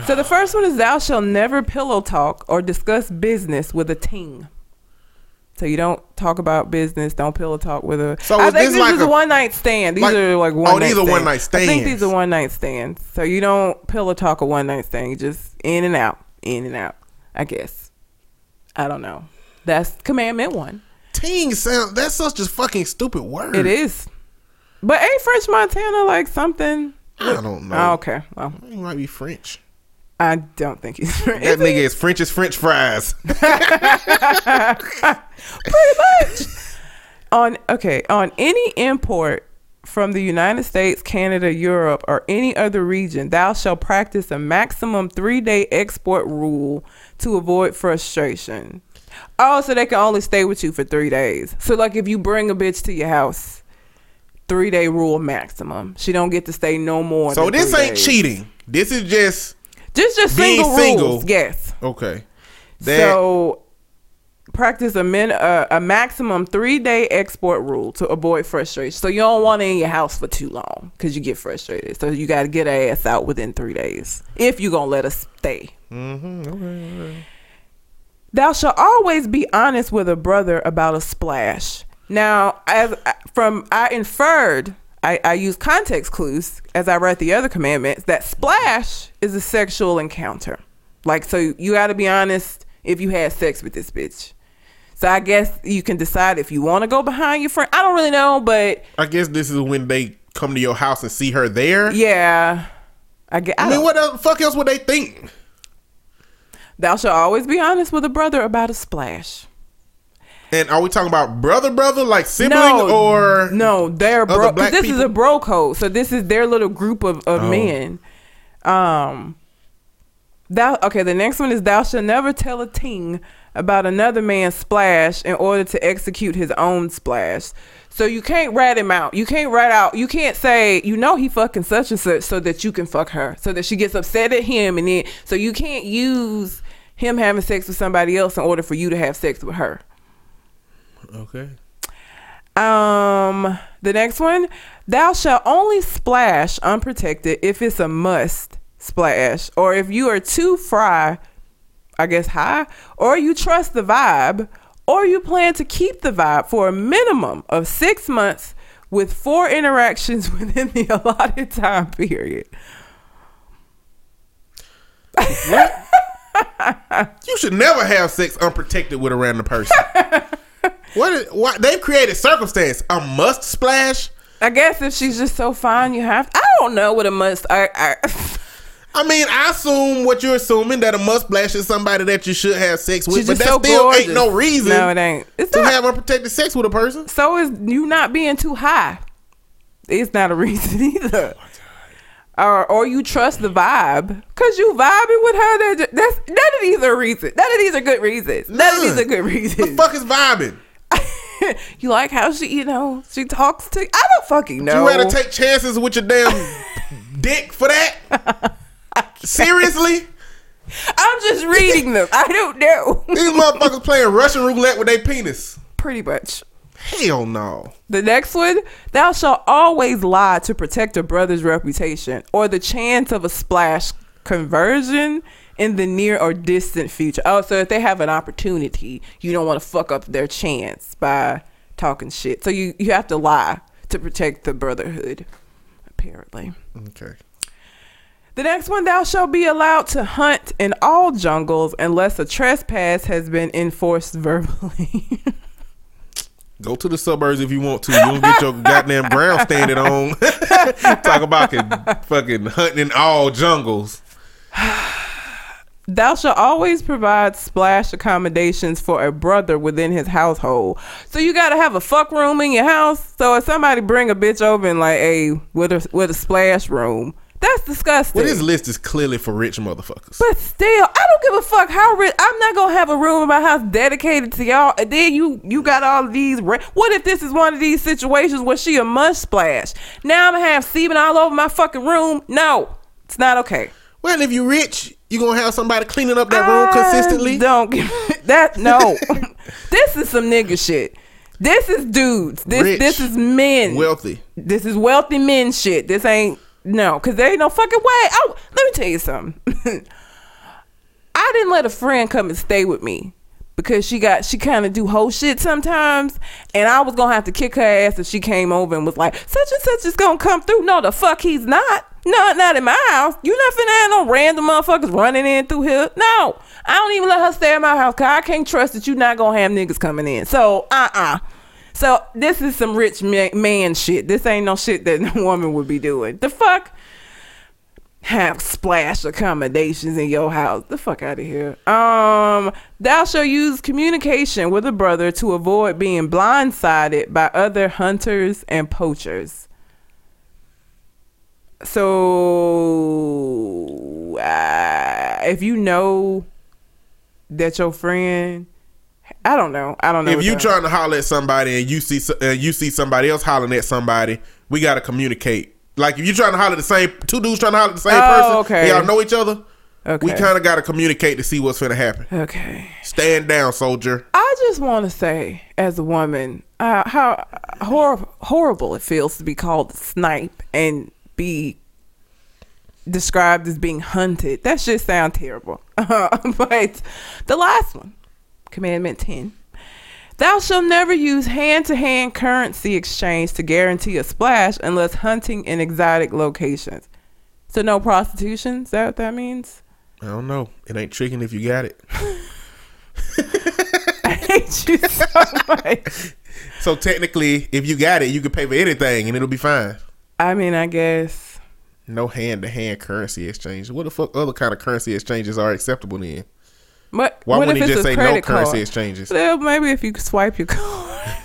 So the first one is thou shalt never pillow talk or discuss business with a ting. So you don't talk about business, don't pillow talk with a. So I think this like is a- one night stand. These like- are like oh, one. these night are one night stands. I think these are one night stands. So you don't pillow talk a one night stand. You just in and out, in and out. I guess. I don't know. That's commandment one. Teen sound. That's such a fucking stupid word. It is. But ain't French Montana like something? I don't know. Oh, okay. Well, He might be French. I don't think he's French. That nigga is French as French fries. pretty much. on okay, on any import from the United States, Canada, Europe, or any other region, thou shalt practice a maximum three day export rule to avoid frustration. Oh, so they can only stay with you for three days. So like if you bring a bitch to your house, three day rule maximum. She don't get to stay no more. so this ain't days. cheating. This is just Just just Being single, single. rules. Yes. okay. That so practice a min uh, a maximum three day export rule to avoid frustration. So you don't want it in your house for too long because you get frustrated. So you got to get her ass out within three days if you gonna let us stay. Thou shalt always be honest with a brother about a splash. Now, as from I inferred, I, I use context clues as I read the other commandments that splash is a sexual encounter. Like, so you got to be honest if you had sex with this bitch. So I guess you can decide if you want to go behind your friend. I don't really know, but I guess this is when they come to your house and see her there. yeah, I get. I, I mean, what the fuck else would they think? Thou shalt always be honest with a brother about a splash. And are we talking about brother, brother, like sibling, or no they're bro this is a bro code so this is their little group of, of Oh. men um thou okay the next one is thou shalt never tell a ting about another man's splash in order to execute his own splash. So you can't rat him out. You can't rat out. You can't say you know he fucking such and such so that you can fuck her so that she gets upset at him and then so you can't use him having sex with somebody else in order for you to have sex with her. Okay. Um, the next one, thou shalt only splash unprotected if it's a must splash, or if you are too fry, I guess high, or you trust the vibe, or you plan to keep the vibe for a minimum of six months with four interactions within the allotted time period. What? You should never have sex unprotected with a random person. what? Is, what? They've created circumstance. A must splash. I guess if she's just so fine, you have. I don't know what a must. I, I I mean, I assume what you're assuming that a must splash is somebody that you should have sex with, she's but that so still gorgeous. ain't no reason No, it ain't. It's to not. have unprotected sex with a person. so is you not being too high. It's not a reason either. Or or you trust the vibe because you vibing with her. That that's none of these are reasons. None of these are good reasons. None of these are good reasons. The fuck is vibing? you like how she, you know, she talks to. I don't fucking know. You rather take chances with your damn dick for that? Seriously? I'm just reading them. I don't know. These motherfuckers playing Russian roulette with their penis. Pretty much. Hell no. The next one, thou shalt always lie to protect a brother's reputation or the chance of a splash conversion in the near or distant future. Oh, so if they have an opportunity, you don't want to fuck up their chance by talking shit. So you, you have to lie to protect the brotherhood, apparently. Okay. The next one, thou shalt be allowed to hunt in all jungles unless a trespass has been enforced verbally. Go to the suburbs if you want to. You don't get your goddamn ground standing on. Talk about can, fucking hunting in all jungles. Thou shalt always provide splash accommodations for a brother within his household. So you gotta have a fuck room in your house. So if somebody bring a bitch over and like, hey, with a with a splash room, that's disgusting. Well, this list is clearly for rich motherfuckers. but still, I don't give a fuck how rich. I'm not gonna have a room in my house dedicated to y'all. And then you you got all of these. Ra- what if this is one of these situations where she a must splash? Now I'm gonna have semen all over my fucking room. No, it's not okay. Well, if you're rich, You gonna have somebody cleaning up that room consistently? Don't give that. No, this is some nigga shit. This is dudes. This Rich. this is men. Wealthy. this is wealthy men shit. This ain't no, cause there ain't no fucking way. Oh, let me tell you something. I didn't let a friend come and stay with me because she got she kind of do whole shit sometimes, and I was gonna have to kick her ass if she came over and was like, such and such is gonna come through. No, the fuck he's not. No, not in my house. You not finna have no random motherfuckers running in through here. No, I don't even let her stay at my house because I can't trust that you not gonna have niggas coming in. So, uh, uh So this is some rich man shit. This ain't no shit that a woman would be doing. The fuck have splash accommodations in your house. The fuck out of here. Um, thou shall use communication with a brother to avoid being blindsided by other hunters and poachers. So, uh, if you know that your friend, I don't know, I don't know. If you trying to holler at somebody and you see you see somebody else hollering at somebody, we gotta communicate. Like if you trying to holler at the same two dudes trying to holler at the same Oh, person, okay. y'all know each other. We kind of gotta communicate to see what's gonna happen. okay. Stand down, soldier. I just want to say, as a woman, uh, how hor- horrible it feels to be called snipe and be described as being hunted. That shit sound terrible. but the last one, Commandment 10. Thou shalt never use hand to hand currency exchange to guarantee a splash unless hunting in exotic locations. So, no prostitution? Is that what that means? I don't know. It ain't tricking if you got it. I hate you so much. So technically, if you got it, you can pay for anything and it'll be fine. I mean, I guess. No hand to hand currency exchange. What the fuck other kind of currency exchanges are acceptable then? What, Why what if he it's just say no credit currency card? exchanges? Well, maybe if you swipe your card,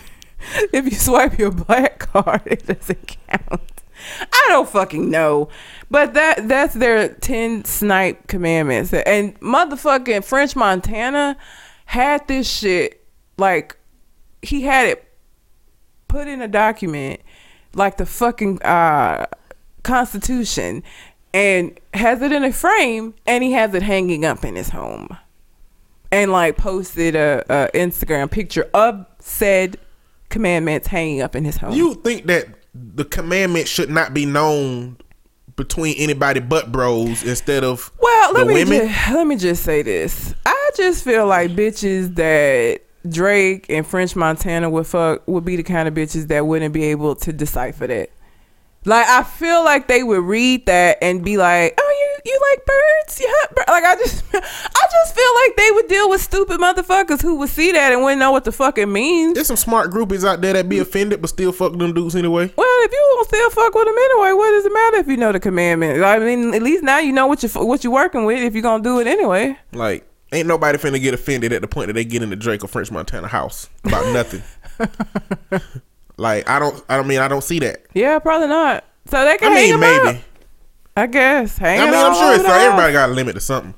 if you swipe your black card, it doesn't count. I don't fucking know, but that that's their ten snipe commandments, and motherfucking French Montana had this shit like he had it put in a document like the fucking uh constitution and has it in a frame and he has it hanging up in his home and like posted a, a Instagram picture of said commandments hanging up in his home. You think that the commandment should not be known between anybody but bros instead of well, let the me women? just, let me just say this. I just feel like bitches that Drake and French Montana would fuck would be the kind of bitches that wouldn't be able to decipher that. Like I feel like they would read that and be like, "Oh, you like birds? Yeah? Like I just I just feel like they would deal with stupid motherfuckers who would see that and wouldn't know what the fuck it means. There's some smart groupies out there that be offended but still fuck them dudes anyway. Well, if you gonna still fuck with them anyway, what does it matter if you know the commandment? I mean, at least now you know what you what you working with if you're gonna do it anyway. Like, ain't nobody finna get offended at the point that they get in the Drake or French Montana house about nothing. like, I don't, I don't mean, I don't see that. Yeah, probably not. So they I can hang mean, maybe. I guess. Hang I mean, I'm sure it's house. everybody got a limit to something.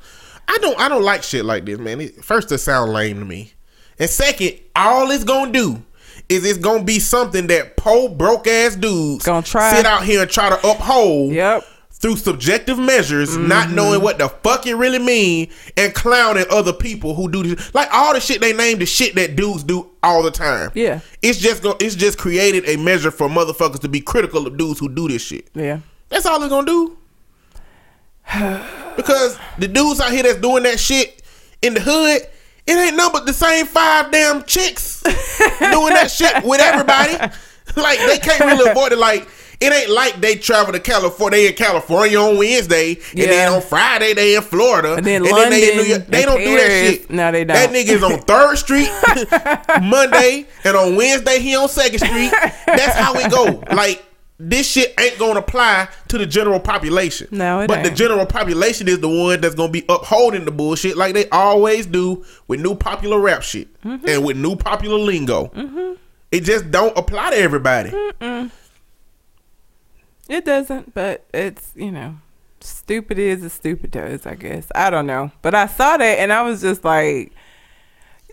I don't, I don't like shit like this, man. It, first, it sound lame to me, and second, all it's gonna do is it's gonna be something that poor broke ass dudes Gonna try. sit out here and try to uphold. Yep. through subjective measures, not mm-hmm. knowing what the fuck it really mean, and clowning other people who do this. Like all the shit they name the shit that dudes do all the time. Yeah. It's just go, it's just created a measure for motherfuckers to be critical of dudes who do this shit. Yeah. That's all it's gonna do. because the dudes out here that's doing that shit in the hood, it ain't nothing but the same five damn chicks doing that shit with everybody. Like they can't really avoid it. Like it ain't like they travel to California. They in California on Wednesday, and then on Friday they in Florida, And then they in New York. They don't do that shit. No, they don't. That nigga is on Third Street Monday, and on Wednesday he on Second Street. That's how it go. Like this shit ain't gonna apply to the general population. No, it but the general population is the one that's gonna be upholding the bullshit like they always do with new popular rap shit Mm-hmm. and with new popular lingo. It just don't apply to everybody. It doesn't, but it's, you know, stupid is as stupid does, I guess. I don't know. But I saw that and I was just like,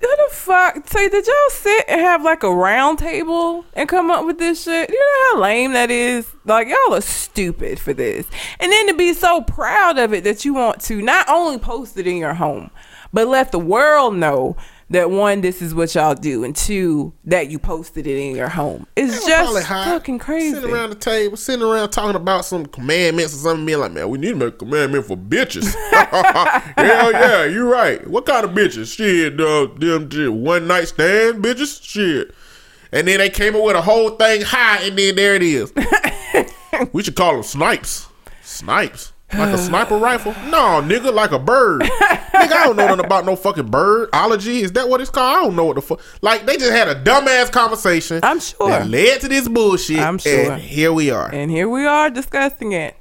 Who the fuck? Say, did y'all sit and have like a round table and come up with this shit? You know how lame that is? Like, y'all are stupid for this. And then to be so proud of it that you want to not only post it in your home, but let the world know that one, this is what y'all do, and two, that you posted it in your home. It's just fucking crazy. Sitting around the table, sitting around talking about some commandments or something, being like, man, we need to make a commandment for bitches. Hell yeah, you're right. What kind of bitches? Shit, uh, them, them one night stand bitches? Shit. And then they came up with a whole thing high, and then there it is. we should call them snipes. Snipes. Like a sniper rifle? No, nigga, like a bird. nigga, I don't know nothing about no fucking birdology. Is that what it's called? I don't know what the fuck. Like, they just had a dumbass conversation. I'm sure. That led to this bullshit. I'm sure. And here we are. And here we are discussing it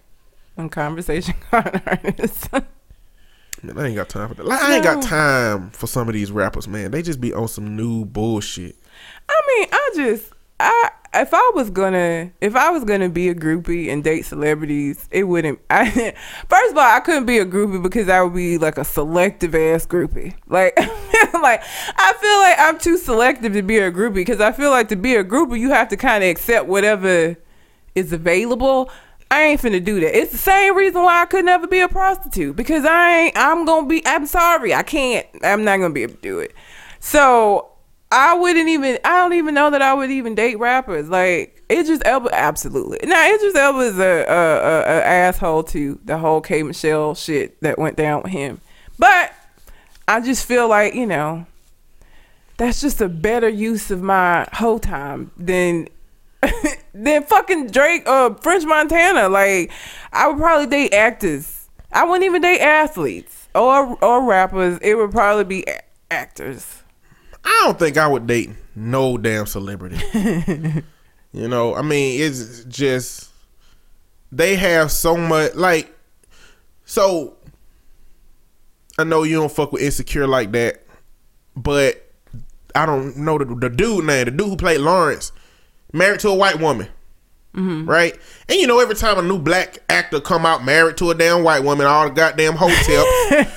on Conversation Con Artists. Man, I ain't got time for that. Like, I ain't got time for some of these rappers, man. They just be on some new bullshit. I mean, I just I if I was gonna if I was gonna be a groupie and date celebrities, it wouldn't. I first of all, I couldn't be a groupie because I would be like a selective ass groupie. Like, like I feel like I'm too selective to be a groupie because I feel like to be a groupie, you have to kind of accept whatever is available. I ain't finna do that. It's the same reason why I could never be a prostitute because I ain't. I'm gonna be. I'm sorry, I can't. I'm not gonna be able to do it. So I wouldn't even. I don't even know that I would even date rappers. Like Idris Elba, absolutely. Now Idris Elba is a, a, a, a asshole to the whole K Michelle shit that went down with him. But I just feel like you know that's just a better use of my whole time than than fucking Drake uh French Montana. Like I would probably date actors. I wouldn't even date athletes or or rappers. It would probably be a- actors. I don't think I would date no damn celebrity. you know, I mean, it's just they have so much like so I know you don't fuck with insecure like that, but I don't know the, the dude name, the dude who played Lawrence, married to a white woman. Mm-hmm. Right? And you know, every time a new black actor come out married to a damn white woman, all the goddamn hotel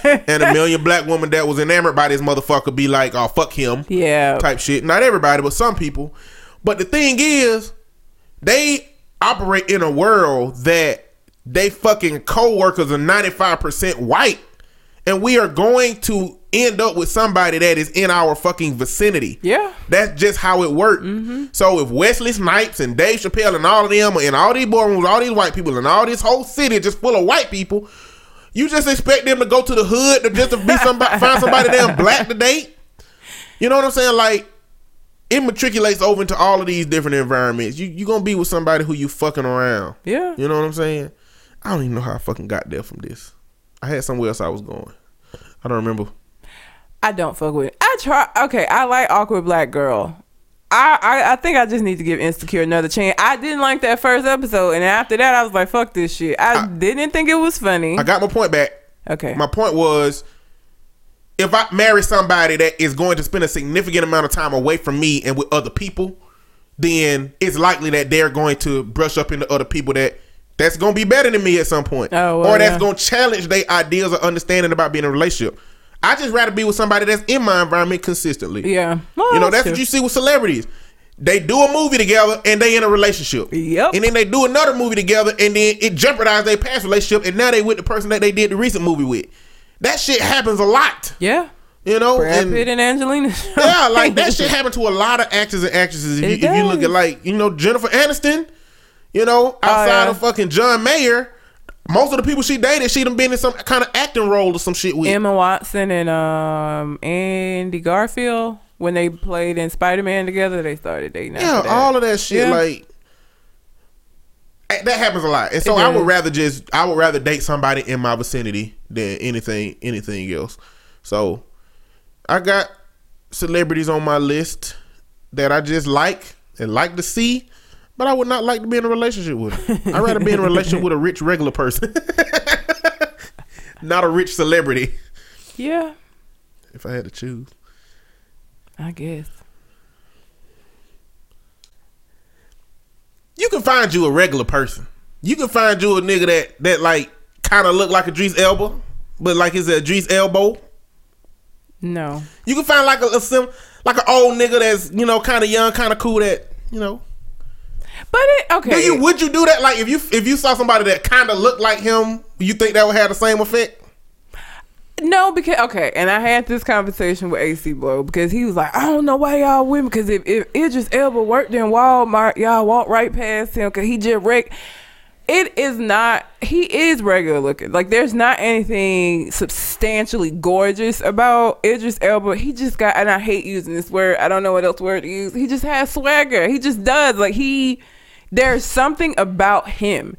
and a million black women that was enamored by this motherfucker be like, oh fuck him Yeah. type shit. Not everybody, but some people. But the thing is, they operate in a world that they fucking co-workers are 95% white. And we are going to end up with somebody that is in our fucking vicinity. Yeah. That's just how it worked. Mm-hmm. So if Wesley Snipes and Dave Chappelle and all of them and all these boardrooms, all these white people and all this whole city just full of white people, you just expect them to go to the hood to just to be somebody find somebody damn black to date? You know what I'm saying? Like it matriculates over into all of these different environments. You you gonna be with somebody who you fucking around. Yeah. You know what I'm saying? I don't even know how I fucking got there from this. I had somewhere else I was going. I don't remember. I don't fuck with it. I try. Okay, I like awkward black girl. I, I I think I just need to give Insecure another chance. I didn't like that first episode, and after that, I was like, "Fuck this shit." I, didn't think it was funny. I got my point back. okay. My point was if I marry somebody that is going to spend a significant amount of time away from me and with other people, then it's likely that they're going to brush up into other people that that's going to be better than me at some point. Oh, well, or that's yeah. going to challenge their ideas or understanding about being in a relationship. I just rather be with somebody that's in my environment consistently. yeah. Well, You oh, know, that's true. what you see with celebrities. They do a movie together and they in a relationship. Yep. And then they do another movie together and then it jeopardizes their past relationship and now they with the person that they did the recent movie with. That shit happens a lot. Yeah. You know? Brad And- Pitt and Angelina. yeah, like that shit happened to a lot of actors and actresses. If, you, if you look at like, you know, Jennifer Aniston, you know, oh, outside Oh, yeah. of fucking John Mayer, most of the people she dated, she done been in some kind of acting role or some shit with. Emma Watson and um Andy Garfield when they played in Spider Man together, they started dating. Yeah, all of that shit. Yeah. Like that happens a lot, and so I would rather just I would rather date somebody in my vicinity than anything anything else. So I got celebrities on my list that I just like and like to see, but I would not like to be in a relationship with. I'd rather be in a relationship with a rich regular person, not a rich celebrity. Yeah, If I had to choose. I guess. You can find you a regular person. You can find you a nigga that that like kind of look like Idris Elba, but like is a Idris Elbow. No. You can find like a, a sim, like an old nigga that's you know kind of young, kind of cool that you know. But it okay. Do you would you do that? Like if you if you saw somebody that kind of looked like him, you think that would have the same effect? No, because okay, and I had this conversation with AC Blow because he was like, I don't know why y'all with me because if if Idris Elba worked in Walmart, y'all walk right past him because he just wrecked. It is not. He is regular looking. Like there's not anything substantially gorgeous about Idris Elba. He just got, and I hate using this word. I don't know what else word to use. He just has swagger. He just does. Like he, there's something about him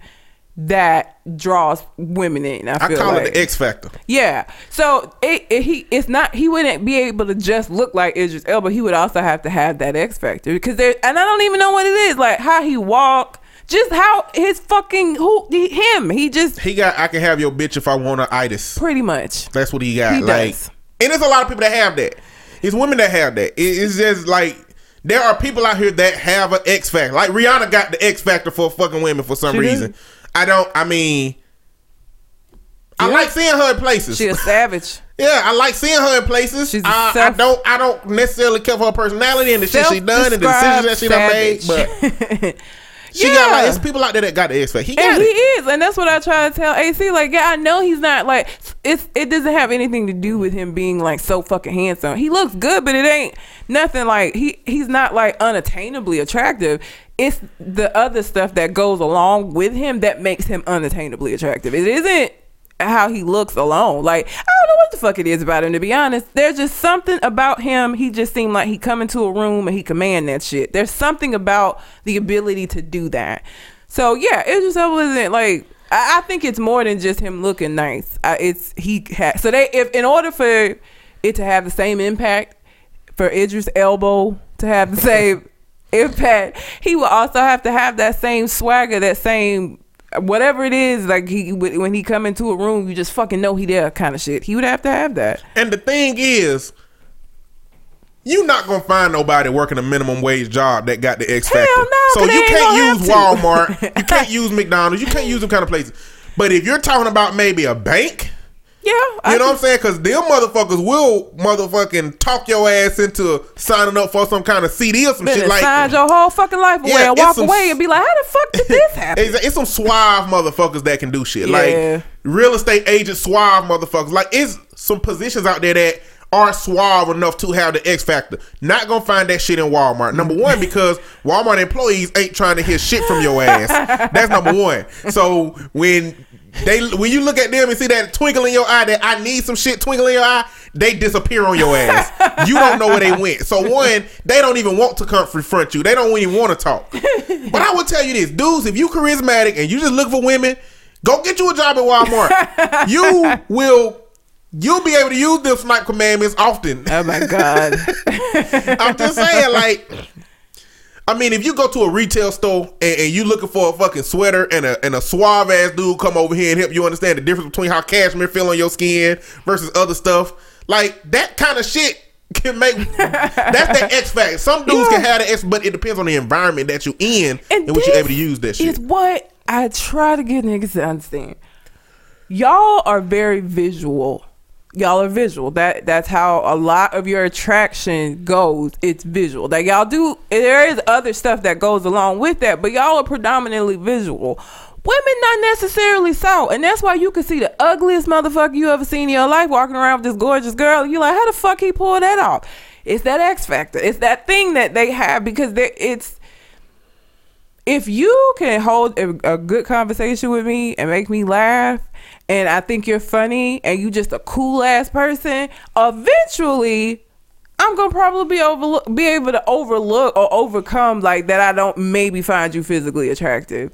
that draws women in. I, I call like. it the X factor. Yeah. So it, it he it's not he wouldn't be able to just look like Idris Elba. He would also have to have that X factor because there and I don't even know what it is like how he walk, just how his fucking who he, him. He just He got I can have your bitch if I want a itis. pretty much. That's what he got. He like, does. and there's a lot of people that have that. It's women that have that. It- it's just like there are people out here that have an X factor. Like Rihanna got the X factor for fucking women for some She reason. I don't. I mean, I Yeah. like seeing her in places. She a savage. yeah, I like seeing her in places. She's a I, I self- don't. I don't necessarily care for her personality and the shit she done and the decisions that she done made. But She got like Yeah. it's people out there that got the X factor. He got and he is, and that's what I try to tell AC. Like, yeah, I know he's not like it's. It doesn't have anything to do with him being like so fucking handsome. He looks good, but it ain't nothing like he. He's not like unattainably attractive. It's the other stuff that goes along with him that makes him unattainably attractive. It isn't how he looks alone. Like I don't know what the fuck it is about him. To be honest, there's just something about him. He just seemed like he come into a room and he command that shit. There's something about the ability to do that. So yeah, it just wasn't like. I, I think it's more than just him looking nice. I, it's he had so they if in order for it to have the same impact for Idris Elbow to have the same impact, he would also have to have that same swagger, that same whatever it is. Like he when he come into a room, you just fucking know he there kind of shit. He would have to have that. And the thing is, you not gonna find nobody working a minimum wage job that got the X Hell factor. no, so you can't use. Walmart, you can't use McDonald's, you can't use them kind of places. But if you're talking about maybe a bank, Yeah, you know what I'm saying? Because them motherfuckers will motherfucking talk your ass into signing up for some kind of CD or some shit like. sign your whole fucking life away Yeah, and walk some- away and be like, how the fuck did this happen? It's, it's some suave motherfuckers that can do shit. Yeah. Like real estate agent suave motherfuckers. Like it's some positions out there that are suave enough to have the X factor. Not gonna find that shit in Walmart. Number one, because Walmart employees ain't trying to hear shit from your ass. That's number one. So when they when you look at them and see that twinkle in your eye that I need some shit twinkle in your eye, they disappear on your ass. You don't know where they went. So one, they don't even want to confront you. They don't even want to talk. But I will tell you this, dudes, if you charismatic and you just look for women, go get you a job at Walmart. you will you'll be able to use them snipe commandments often. oh my god. I'm just saying, like, I mean, if you go to a retail store and, and you looking for a fucking sweater and a and a suave ass dude come over here and help you understand the difference between how cashmere feel on your skin versus other stuff, like that kind of shit can make that's that X factor. Some dudes can have the X, but it depends on the environment that you in and, And what you're able to use that shit. Is what I try to get niggas to understand. Y'all are very visual. Y'all are visual. That that's how a lot of your attraction goes. It's visual. Like y'all do. There is other stuff that goes along with that, but y'all are predominantly visual. Women not necessarily so, and that's why you can see the ugliest motherfucker you ever seen in your life walking around with this gorgeous girl. You're like, how the fuck he pull that off? It's that X factor. It's that thing that they have because it's if you can hold a, a good conversation with me and make me laugh and I think you're funny and you just a cool ass person, eventually I'm gonna probably be overlook be able to overlook or overcome like that I don't maybe find you physically attractive.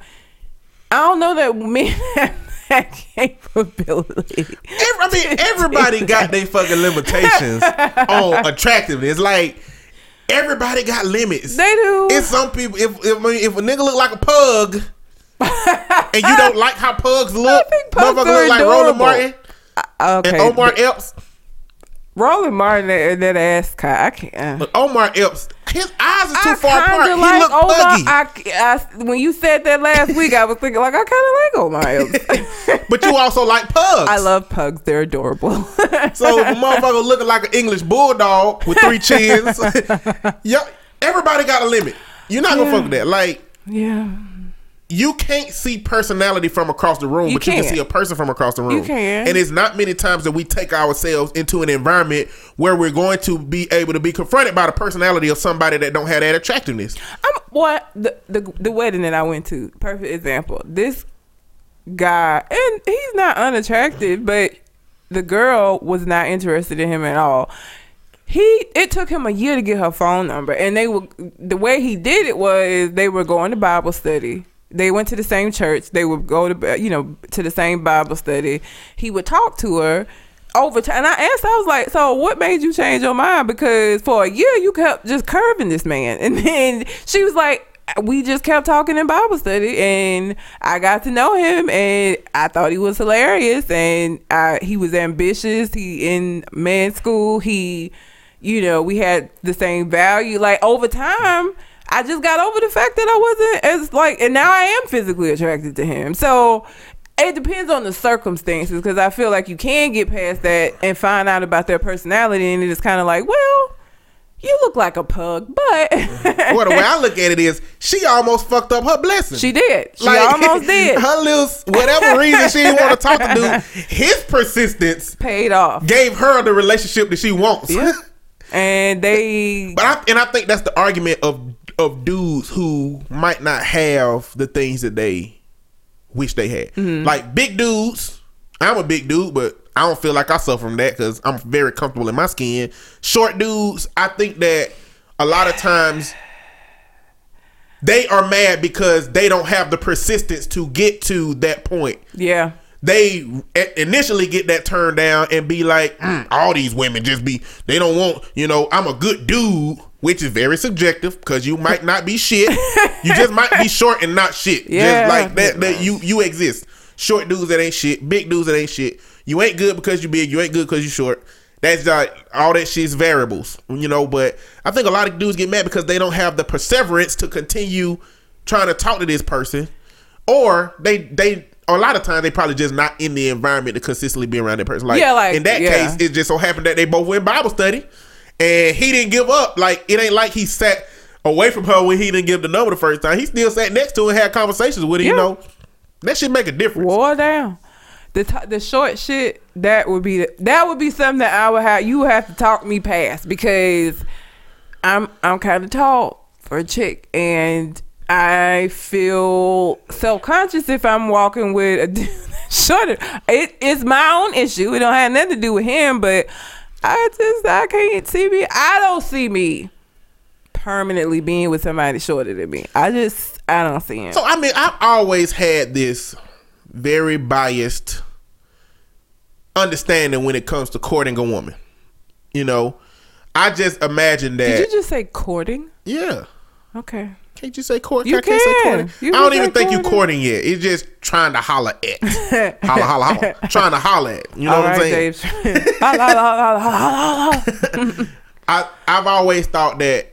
I don't know that men have that capability. Every, I mean, everybody got their fucking limitations on attractiveness. Like everybody got limits. They do. It's some people. If if, if a nigga look like a pug, and you don't like how pugs look, think pugs motherfucker look like Roland. Martin uh, okay. and Omar Epps. Roland Martin and that ass guy. I can't. Uh. But Omar Epps his eyes are too I far apart. kinda he like look Omar. puggy. I, I, when you said that last week, I was thinking like I kind of like Omar. but you also like pugs. I love pugs; they're adorable. So the motherfucker looking like an English bulldog with three chins. Yo, everybody got a limit. You're not gonna Yeah. fuck with that. Like yeah, you can't see personality from across the room, You but you can see a person from across the room. You can. And it's not many times that we take ourselves into an environment where we're going to be able to be confronted by the personality of somebody that don't have that attractiveness. I'm what the, the the wedding that I went to. Perfect example. This guy, and he's not unattractive, but the girl was not interested in him at all. He it took him a year to get her phone number, and they were the way he did it was they were going to Bible study. They went to the same church. They would go to uh, you know to the same Bible study. He would talk to her over time. And I asked, I was like, so what made you change your mind? Because for a year you kept just curving this man, and then she was like. We just kept talking in Bible study, and I got to know him, and I thought he was hilarious, and I, he was ambitious. He in med school. He, you know, we had the same value. Like over time, I just got over the fact that I wasn't as like, and now I am physically attracted to him. So it depends on the circumstances because I feel like you can get past that and find out about their personality, and it's kind of like, well, you look like a pug, but well, the way I look at it is, she almost fucked up her blessing. she did. She almost did. Her little whatever reason she didn't want to talk to dude, his persistence Paid off. gave her the relationship that she wants. Yeah. And they But I, and I think that's the argument of of dudes who might not have the things that they wish they had. Mm-hmm. Like big dudes. I'm a big dude, but I don't feel like I suffer from that because I'm very comfortable in my skin. Short dudes, I think that a lot of times they are mad because they don't have the persistence to get to that point yeah. They initially get that turned down and be like, "Mm, all these women just be, they don't want, you know, I'm a good dude, which is very subjective because you might not be shit. you just might be short and not shit. Yeah. Just like that, that you, you exist. Short dudes that ain't shit, big dudes that ain't shit. You ain't good because you big, you ain't good because you short. That's like all that shit's variables, you know. But I think a lot of dudes get mad because they don't have the perseverance to continue trying to talk to this person, or they they a lot of times they probably just not in the environment to consistently be around that person. Like, Yeah, like, in that yeah. case, it just so happened that they both went Bible study, and he didn't give up. Like it ain't like he sat away from her when he didn't give the number the first time. He still sat next to her and had conversations with her. You know, that should make a difference. Wore down. The t- the short shit that would be the, that would be something that I would have you would have to talk me past because I'm I'm kind of tall for a chick and I feel self conscious if I'm walking with a dude shorter. It, it's my own issue. It don't have nothing to do with him, but I just I can't see me. I don't see me permanently being with somebody shorter than me. I just I don't see him. So I mean, I've always had this very biased understanding when it comes to courting a woman. You know, I just imagine that. Did you just say courting? yeah. Okay. Can't you say court? You I can't say can. courting. You I don't even think you courting. yet. It's just trying to holler at. holla, holla, holla. trying to holler at. You know All what I'm saying? Dave. Holla, holla, holla, holla. I I've always thought that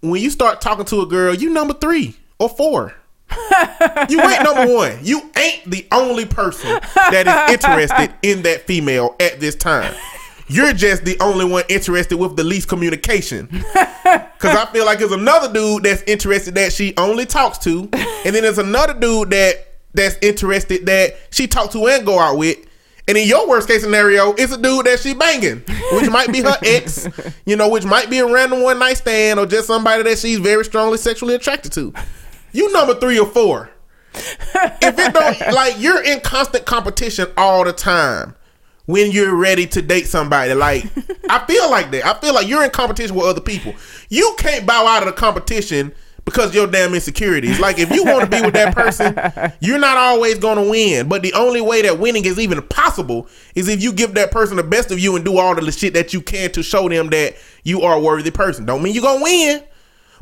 when you start talking to a girl, you number three or four. you ain't number one. You ain't the only person that is interested in that female at this time. You're just the only one interested with the least communication. Cause I feel like there's another dude that's interested that she only talks to, and then there's another dude that that's interested that she talks to and go out with. And in your worst case scenario, it's a dude that she banging, which might be her ex, you know, which might be a random one night stand or just somebody that she's very strongly sexually attracted to. You number three or four. If it don't like you're in constant competition all the time when you're ready to date somebody. Like I feel like that. I feel like you're in competition with other people. You can't bow out of the competition because of your damn insecurities. Like if you want to be with that person, you're not always going to win. But the only way that winning is even possible is if you give that person the best of you and do all the shit that you can to show them that you are a worthy person. Don't mean you're going to win,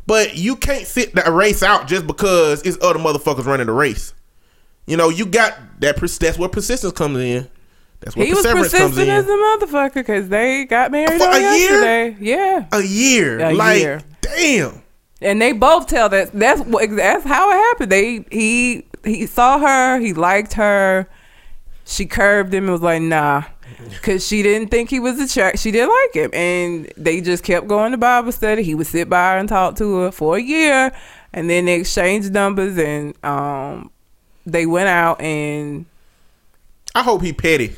but you can't sit that race out just because it's other motherfuckers running the race. You know, you got that. That's where persistence comes in. That's He was persistent as a motherfucker because they got married For a year? yesterday. Yeah, a year. A like, year. damn. and they both tell that that's what that's how it happened. They he he saw her, he liked her. She curved him and was like, nah. Cause she didn't think he was attracted. She didn't like him, and they just kept going to Bible study. He would sit by her and talk to her for a year, and then they exchanged numbers, and um, they went out and I hope he petty.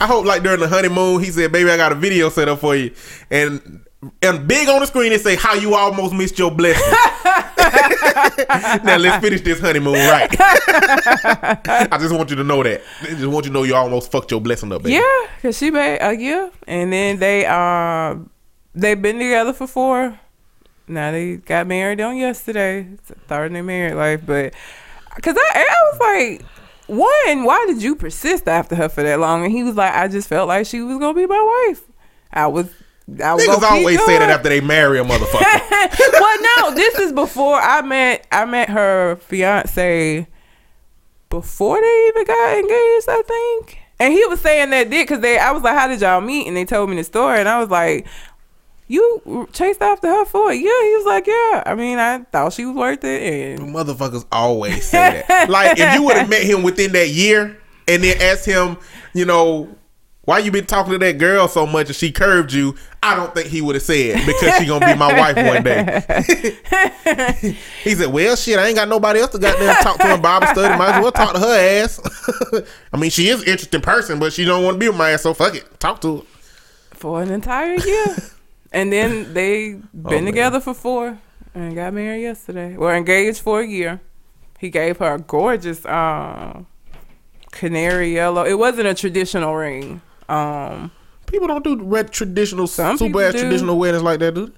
I hope like during the honeymoon he said, "Baby, I got a video set up for you," and and big on the screen it say how you almost missed your blessing. now let's finish this honeymoon right. I just want you to know that. I just want you to know you almost fucked your blessing up, baby. Yeah, cause she made a year, and then they um they've been together for four. Now they got married on yesterday. In their married life, but cause I I was like, one, why did you persist after her for that long? And he was like, I just felt like she was gonna be my wife. I was. I was Niggas always say that after they marry a motherfucker. well, no, this is before I met I met her fiance before they even got engaged, I think. And he was saying that did because they I was like, How did y'all meet? And they told me the story and I was like, You chased after her for a year? He was like, Yeah. I mean, I thought she was worth it and Motherfuckers always say that. like if you would have met him within that year and then asked him, you know, why you been talking to that girl so much and she curved you, I don't think he would have said because she gonna be my wife one day. he said, Well shit, I ain't got nobody else to goddamn talk to in Bible study. Might as well talk to her ass. I mean she is an interesting person, but she don't want to be with my ass, so fuck it. Talk to her. for an entire year. and then they been Oh, man. together for four and got married yesterday. Were engaged for a year. He gave her a gorgeous um canary yellow. It wasn't a traditional ring. Um People don't do red traditional Some super ass do. traditional weddings like that, dude.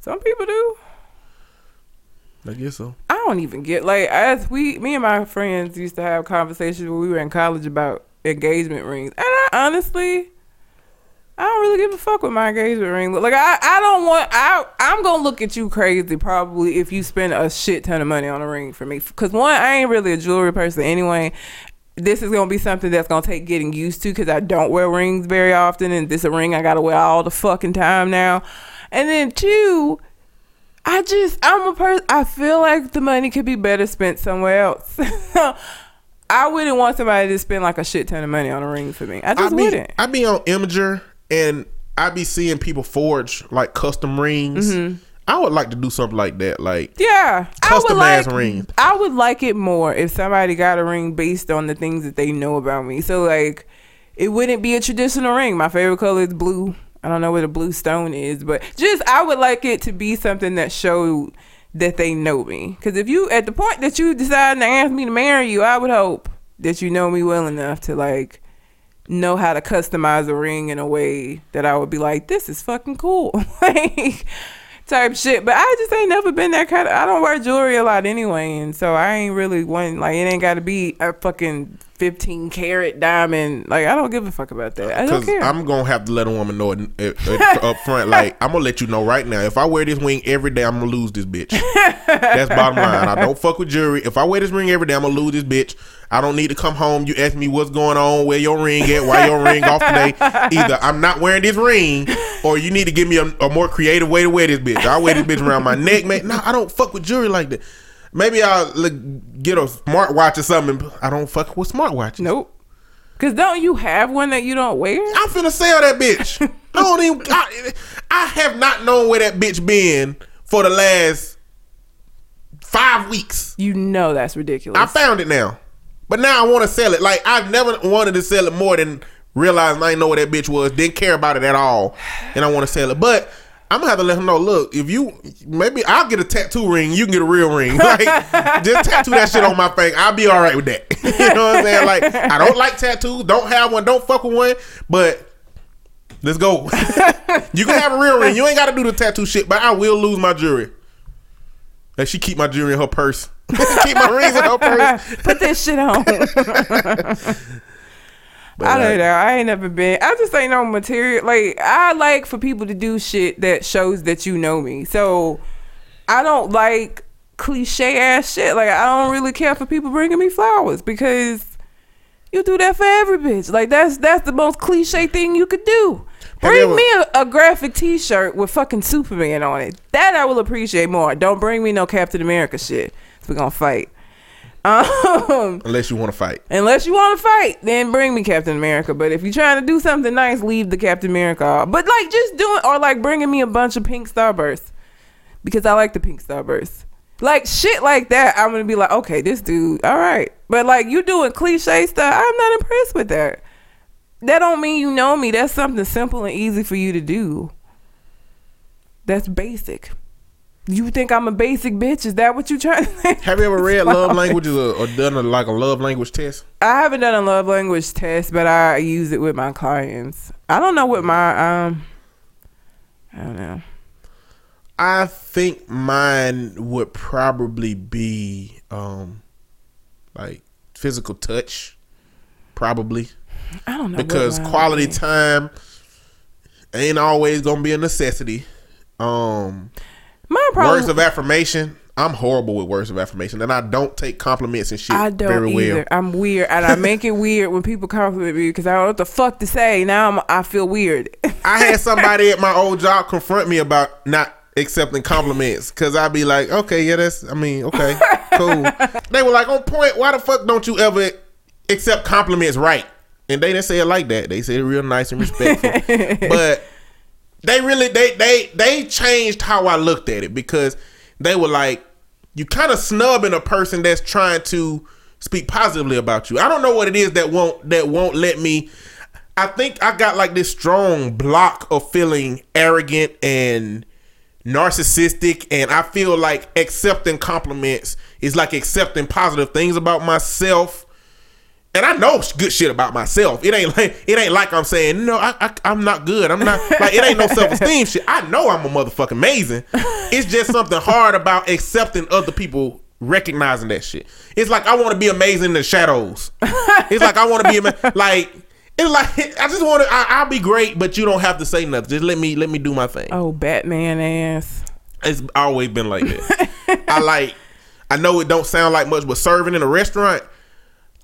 some people do. I guess so. I don't even get like as we me and my friends used to have conversations when we were in college about engagement rings. And I honestly I don't really give a fuck with my engagement ring. Like I, I don't want I I'm gonna look at you crazy probably if you spend a shit ton of money on a ring for me. Cause one, I ain't really a jewelry person anyway. This is gonna be something that's gonna take getting used to because I don't wear rings very often, and this a ring I gotta wear all the fucking time now. And then two, I just I'm a person. I feel like the money could be better spent somewhere else. I wouldn't want somebody to spend like a shit ton of money on a ring for me. I just I be, wouldn't. I be on Imgur and I be seeing people forge like custom rings. Mm-hmm. I would like to do something like that. Like Yeah, I would Customized like, rings. I would like it more if somebody got a ring based on the things that they know about me. So like, it wouldn't be a traditional ring. My favorite color is blue. I don't know what a blue stone is, but just I would like it to be something that showed that they know me. Because if you at the point that you decide to ask me to marry you, I would hope that you know me well enough to like know how to customize a ring in a way that I would be like, this is fucking cool. like type shit. But I just ain't never been that kind of I don't wear jewelry a lot anyway, and so I ain't really one like it ain't gotta be a fucking fifteen carat diamond. Like I don't give a fuck about that. I don't Because care. I'm gonna have to let a woman know it, it, it up front. Like I'm gonna let you know right now. If I wear this ring every day, I'm gonna lose this bitch. That's bottom line. I don't fuck with jewelry. If I wear this ring every day, I'm gonna lose this bitch. I don't need to come home. You ask me what's going on, where your ring at, why your ring off today. Either I'm not wearing this ring, or you need to give me a, a more creative way to wear this bitch. I wear this bitch around my neck, man. No, I don't fuck with jewelry like that. Maybe I'll like, get a smartwatch or something. I don't fuck with smartwatches. nope. Cause don't you have one that you don't wear? I'm finna sell that bitch. I don't even. I, I have not known where that bitch been for the last five weeks. You know that's ridiculous. I found it now, but now I want to sell it. Like I've never wanted to sell it more than realizing I didn't know where that bitch was. Didn't care about it at all, and I want to sell it. But I'm gonna have to let him know. Look, if you maybe I'll get a tattoo ring. You can get a real ring. Like just tattoo that shit on my face. I'll be all right with that. you know what I'm saying? Like I don't like tattoos. Don't have one. Don't fuck with one. But let's go. you can have a real ring. You ain't got to do the tattoo shit. But I will lose my jewelry. Like she keep my jewelry in her purse. keep my rings in her purse. Put this shit on. But, I don't know. I ain't never been. I just ain't no material. Like I like for people to do shit that shows that you know me. So I don't like cliche ass shit. Like I don't really care for people bringing me flowers because You do that for every bitch. Like that's that's the most cliche thing you could do. Have Bring ever- me a, a graphic T-shirt with fucking Superman on it. That I will appreciate more. Don't bring me no Captain America shit. We're gonna fight. Um, Unless you want to fight. unless you want to fight, then bring me Captain America. But if you're trying to do something nice, leave the Captain America. Off. But like just doing or like bringing me a bunch of pink starbursts because I like the pink starbursts. Like shit like that, I'm gonna be like, okay, this dude, all right. But like you doing cliche stuff, I'm not impressed with that. That don't mean you know me. That's something simple and easy for you to do. That's basic. You think I'm a basic bitch? Is that what you're trying to say? Have you ever read love languages or, or done a, like a love language test? I haven't done a love language test, but I use it with my clients. I don't know what my um I don't know. I think mine would probably be um like physical touch, probably I don't know because quality time ain't always gonna be a necessity. Um, Mine probably words of affirmation. I'm horrible with words of affirmation, and I don't take compliments and shit I don't very either. well. I'm weird, and I make it weird when people compliment me because I don't know what the fuck to say. Now I'm, I feel weird. I had somebody at my old job confront me about not accepting compliments because I'd be like, okay, yeah, that's, I mean, okay, cool. They were like, on point, why the fuck don't you ever accept compliments right? And they didn't say it like that. They said it real nice and respectful. but they really, they, they, they changed how I looked at it because they were like, you kind of snubbing a person that's trying to speak positively about you. I don't know what it is that won't, that won't let me I think I got like this strong block of feeling arrogant and narcissistic, and I feel like accepting compliments is like accepting positive things about myself. And I know good shit about myself. It ain't like it ain't like I'm saying no. I, I I'm not good. I'm not like it ain't no self esteem shit. I know I'm a motherfucking amazing. It's just something hard about accepting other people recognizing that shit. It's like I want to be amazing in the shadows. It's like I want to be ama- like it's like I just want to. I'll be great, but you don't have to say nothing. Just let me let me do my thing. oh, Batman ass. It's always been like that. I like. I know it don't sound like much, but serving in a restaurant,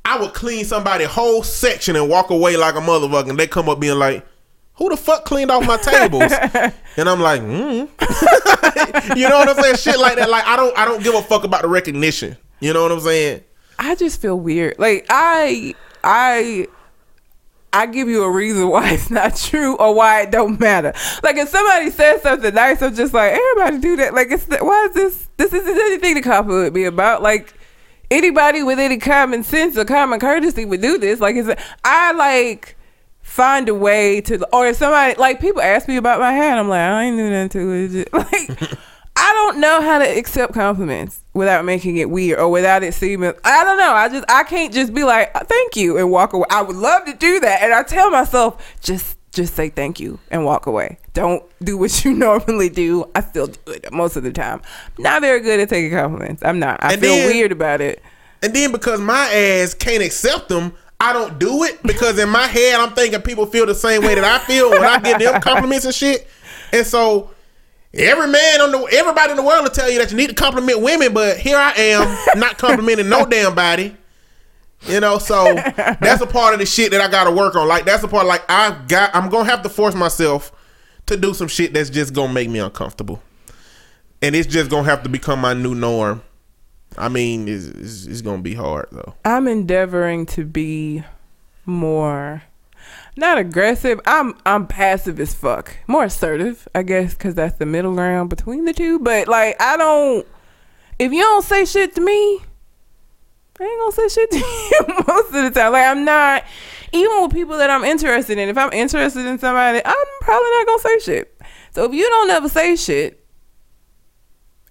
I would clean somebody whole section and walk away like a motherfucker. And they come up being like, "Who the fuck cleaned off my tables?" and I'm like, mm. "You know what I'm saying?" Shit like that. Like I don't. I don't give a fuck about the recognition. You know what I'm saying? I just feel weird. Like I I I give you a reason why it's not true or why it don't matter. Like if somebody says something nice, I'm just like everybody do that. Like it's why is this? This isn't anything to compliment me about. Like anybody with any common sense or common courtesy would do this. Like it's I like find a way to or if somebody like people ask me about my hair and I'm like I ain't doing nothing to it. Just- Like I don't know how to accept compliments without making it weird or without it seeming. I don't know. I just I can't just be like thank you and walk away. I would love to do that, and I tell myself just just say thank you and walk away. Don't do what you normally do. I still do it most of the time. Not very good at taking compliments. I'm not. I And feel then- weird about it. And then because my ass can't accept them, I don't do it because in my head I'm thinking people feel the same way that I feel when I give them compliments and shit. And so every man on the everybody in the world will tell you that you need to compliment women, but here I am not complimenting no damn body. You know, so that's a part of the shit that I gotta work on. Like that's a part like I got I'm gonna have to force myself to do some shit that's just gonna make me uncomfortable. And it's just gonna have to become my new norm. I mean, it's, it's, it's gonna be hard though. I'm endeavoring to be more not aggressive. I'm I'm passive as fuck. More assertive, I guess, because that's the middle ground between the two. But like, I don't. If you don't say shit to me, I ain't gonna say shit to you most of the time. Like, I'm not. Even with people that I'm interested in, if I'm interested in somebody, I'm probably not gonna say shit. So if you don't ever say shit,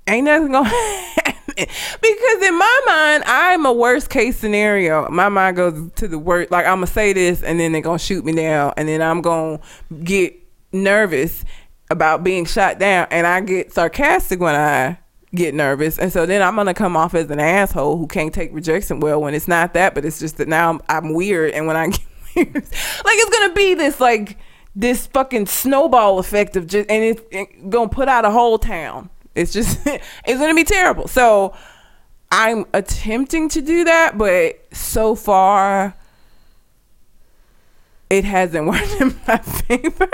ain't nothing gonna happen. because in my mind, I'm a worst case scenario. My mind goes to the worst. Like I'm gonna say this, and then they're gonna shoot me down, and then I'm gonna get nervous about being shot down, and I get sarcastic when I get nervous, and so then I'm gonna come off as an asshole who can't take rejection well when it's not that, but it's just that now I'm, I'm weird, and when I weird, like it's gonna be this like this fucking snowball effect of just, and it's it gonna put out a whole town. It's just it's gonna be terrible. So I'm attempting to do that, but so far it hasn't worked in my favor.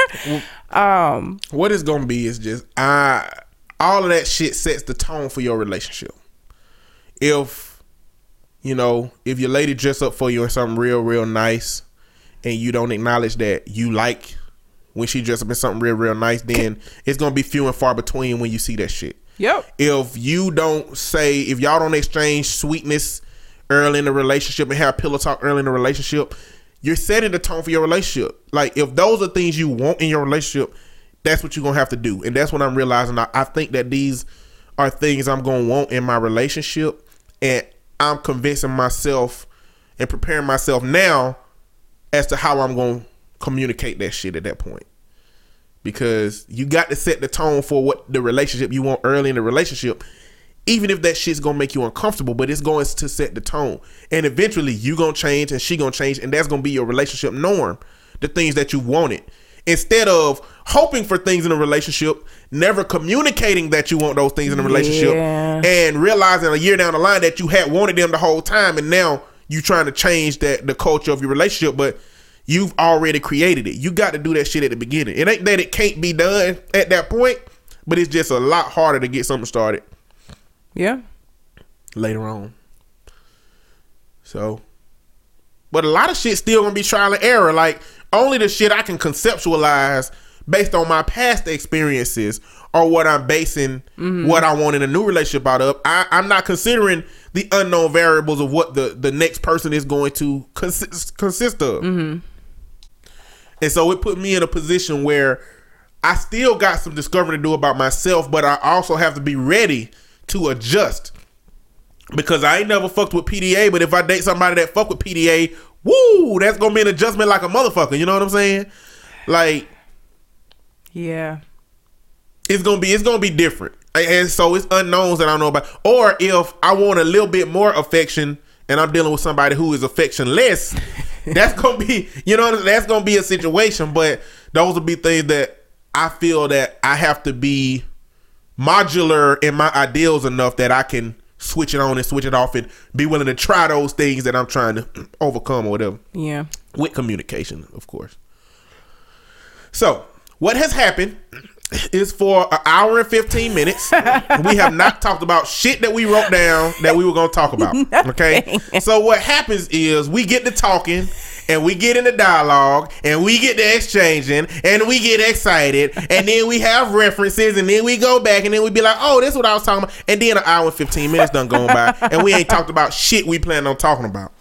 Um, what it's gonna be is just I all of that shit sets the tone for your relationship. If you know, if your lady dress up for you in something real, real nice, and you don't acknowledge that you like when she dress up in something real, real nice, then it's gonna be few and far between when you see that shit. Yep. If you don't say, if y'all don't exchange sweetness early in the relationship and have pillow talk early in the relationship, you're setting the tone for your relationship. Like if those are things you want in your relationship, that's what you're gonna have to do. And that's what I'm realizing. I, I think that these are things I'm gonna want in my relationship. And I'm convincing myself and preparing myself now as to how I'm gonna communicate that shit at that point. Because you got to set the tone for what the relationship you want early in the relationship even if that shit's gonna make you uncomfortable, but it's going to set the tone. And eventually you gonna change and she gonna change, and that's gonna be your relationship norm. The things that you wanted. Instead of hoping for things in a relationship, never communicating that you want those things in a relationship, Yeah. and realizing a year down the line that you had wanted them the whole time, and now you trying to change that the culture of your relationship, but you've already created it. You got to do that shit at the beginning. It ain't that it can't be done at that point, but it's just a lot harder to get something started Yeah. later on. So, but a lot of shit still gonna be trial and error. Like only the shit I can conceptualize based on my past experiences or what I'm basing what I want in a new relationship out of. I, I'm not considering the unknown variables of what the the next person is going to consist consist of. And so it put me in a position where I still got some discovery to do about myself, but I also have to be ready to adjust. Because I ain't never fucked with PDA, but if I date somebody that fuck with PDA, woo, that's gonna be an adjustment like a motherfucker. You know what I'm saying? Like Yeah. It's gonna be it's gonna be different, and so it's unknowns that I don't know about. Or if I want a little bit more affection, and I'm dealing with somebody who is affectionless, that's gonna be you know that's gonna be a situation. But those will be things that I feel that I have to be modular in my ideals enough that I can switch it on and switch it off and be willing to try those things that I'm trying to overcome or whatever Yeah. with communication, of course. So, what has happened is for an hour and 15 minutes, we have not talked about shit that we wrote down that we were going to talk about. Okay. So, what happens is we get to talking and we get into dialogue and we get to exchanging and we get excited and then we have references and then we go back and then we be like, oh, this is what I was talking about. And then an hour and 15 minutes done going by and we ain't talked about shit we plan on talking about.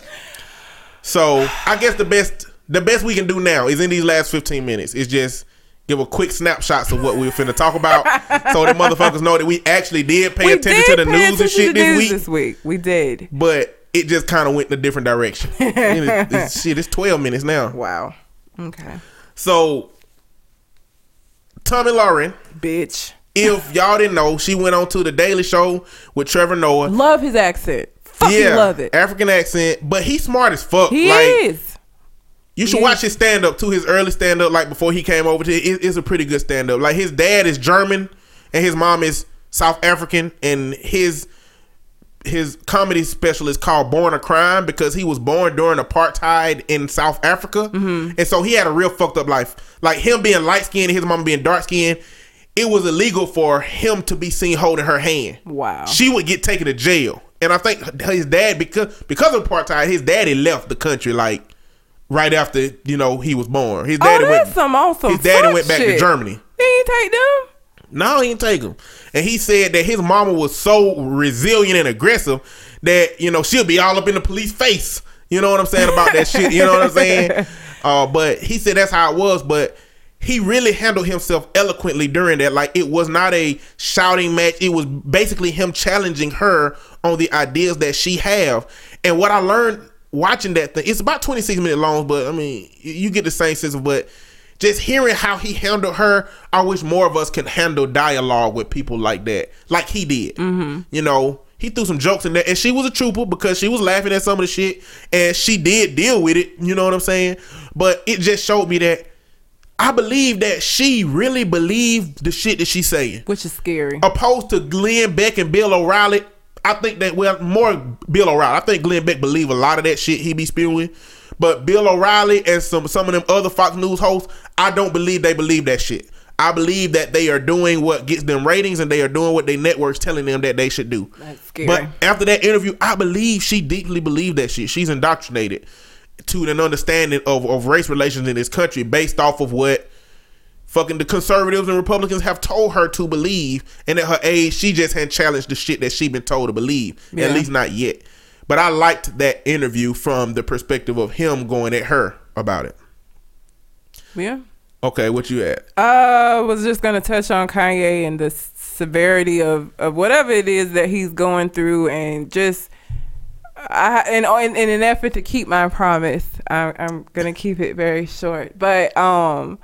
So I guess the best the best we can do now is in these last 15 minutes It's just give a quick snapshots of what we were finna talk about so the motherfuckers know that we actually did pay we attention did to the news and shit this week. This week we did. But it just kind of went in a different direction. It's- shit, it's 12 minutes now. Wow. Okay. So Tomi Lahren, Bitch. if y'all didn't know, she went on to the Daily Show with Trevor Noah. Love his accent. Fucking yeah, love it. African accent, but he's smart as fuck. He like, is. You should Yeah. watch his stand up too. His early stand up, like before he came over to it, it's a pretty good stand up. Like his dad is German and his mom is South African, and his his comedy special is called Born a Crime because he was born during apartheid in South Africa, mm-hmm. and so he had a real fucked up life. Like him being light skinned, his mom being dark skinned, it was illegal for him to be seen holding her hand. Wow. She would get taken to jail, and I think his dad because because of apartheid, his daddy left the country like right after you know he was born. His Oh, daddy that's went. some awesome. his daddy went back to. Germany. He ain't take them. No, he didn't take him. And he said that his mama was so resilient and aggressive that, you know, she'll be all up in the police face. You know what I'm saying about that shit? You know what I'm saying? Uh, but he said that's how it was. But he really handled himself eloquently during that. Like it was not a shouting match. It was basically him challenging her on the ideas that she have. And what I learned watching that thing, it's about 26 minutes long, but I mean, you get the same sense of what just hearing how he handled her, I wish more of us can handle dialogue with people like that, like he did. Mm-hmm. You know, he threw some jokes in there, and she was a trooper because she was laughing at some of the shit, and she did deal with it. You know what I'm saying? But it just showed me that I believe that she really believed the shit that she's saying, Which is scary. opposed to Glenn Beck and Bill O'Reilly. I think that well, more Bill O'Reilly. I think Glenn Beck believe a lot of that shit he be spewing. But Bill O'Reilly and some some of them other Fox News hosts, I don't believe they believe that shit. I believe that they are doing what gets them ratings and they are doing what their networks telling them that they should do. But after that interview, I believe she deeply believed that shit. She's indoctrinated to an understanding of, of race relations in this country based off of what fucking the conservatives and Republicans have told her to believe. And at her age, she just hadn't challenged the shit that she been told to believe. Yeah. At least not yet. But I liked that interview from the perspective of him going at her about it. Yeah. Okay, what you at? I was just gonna touch on Kanye and the severity of, of whatever it is that he's going through, and just I and in, in an effort to keep my promise, I, I'm gonna keep it very short. But um,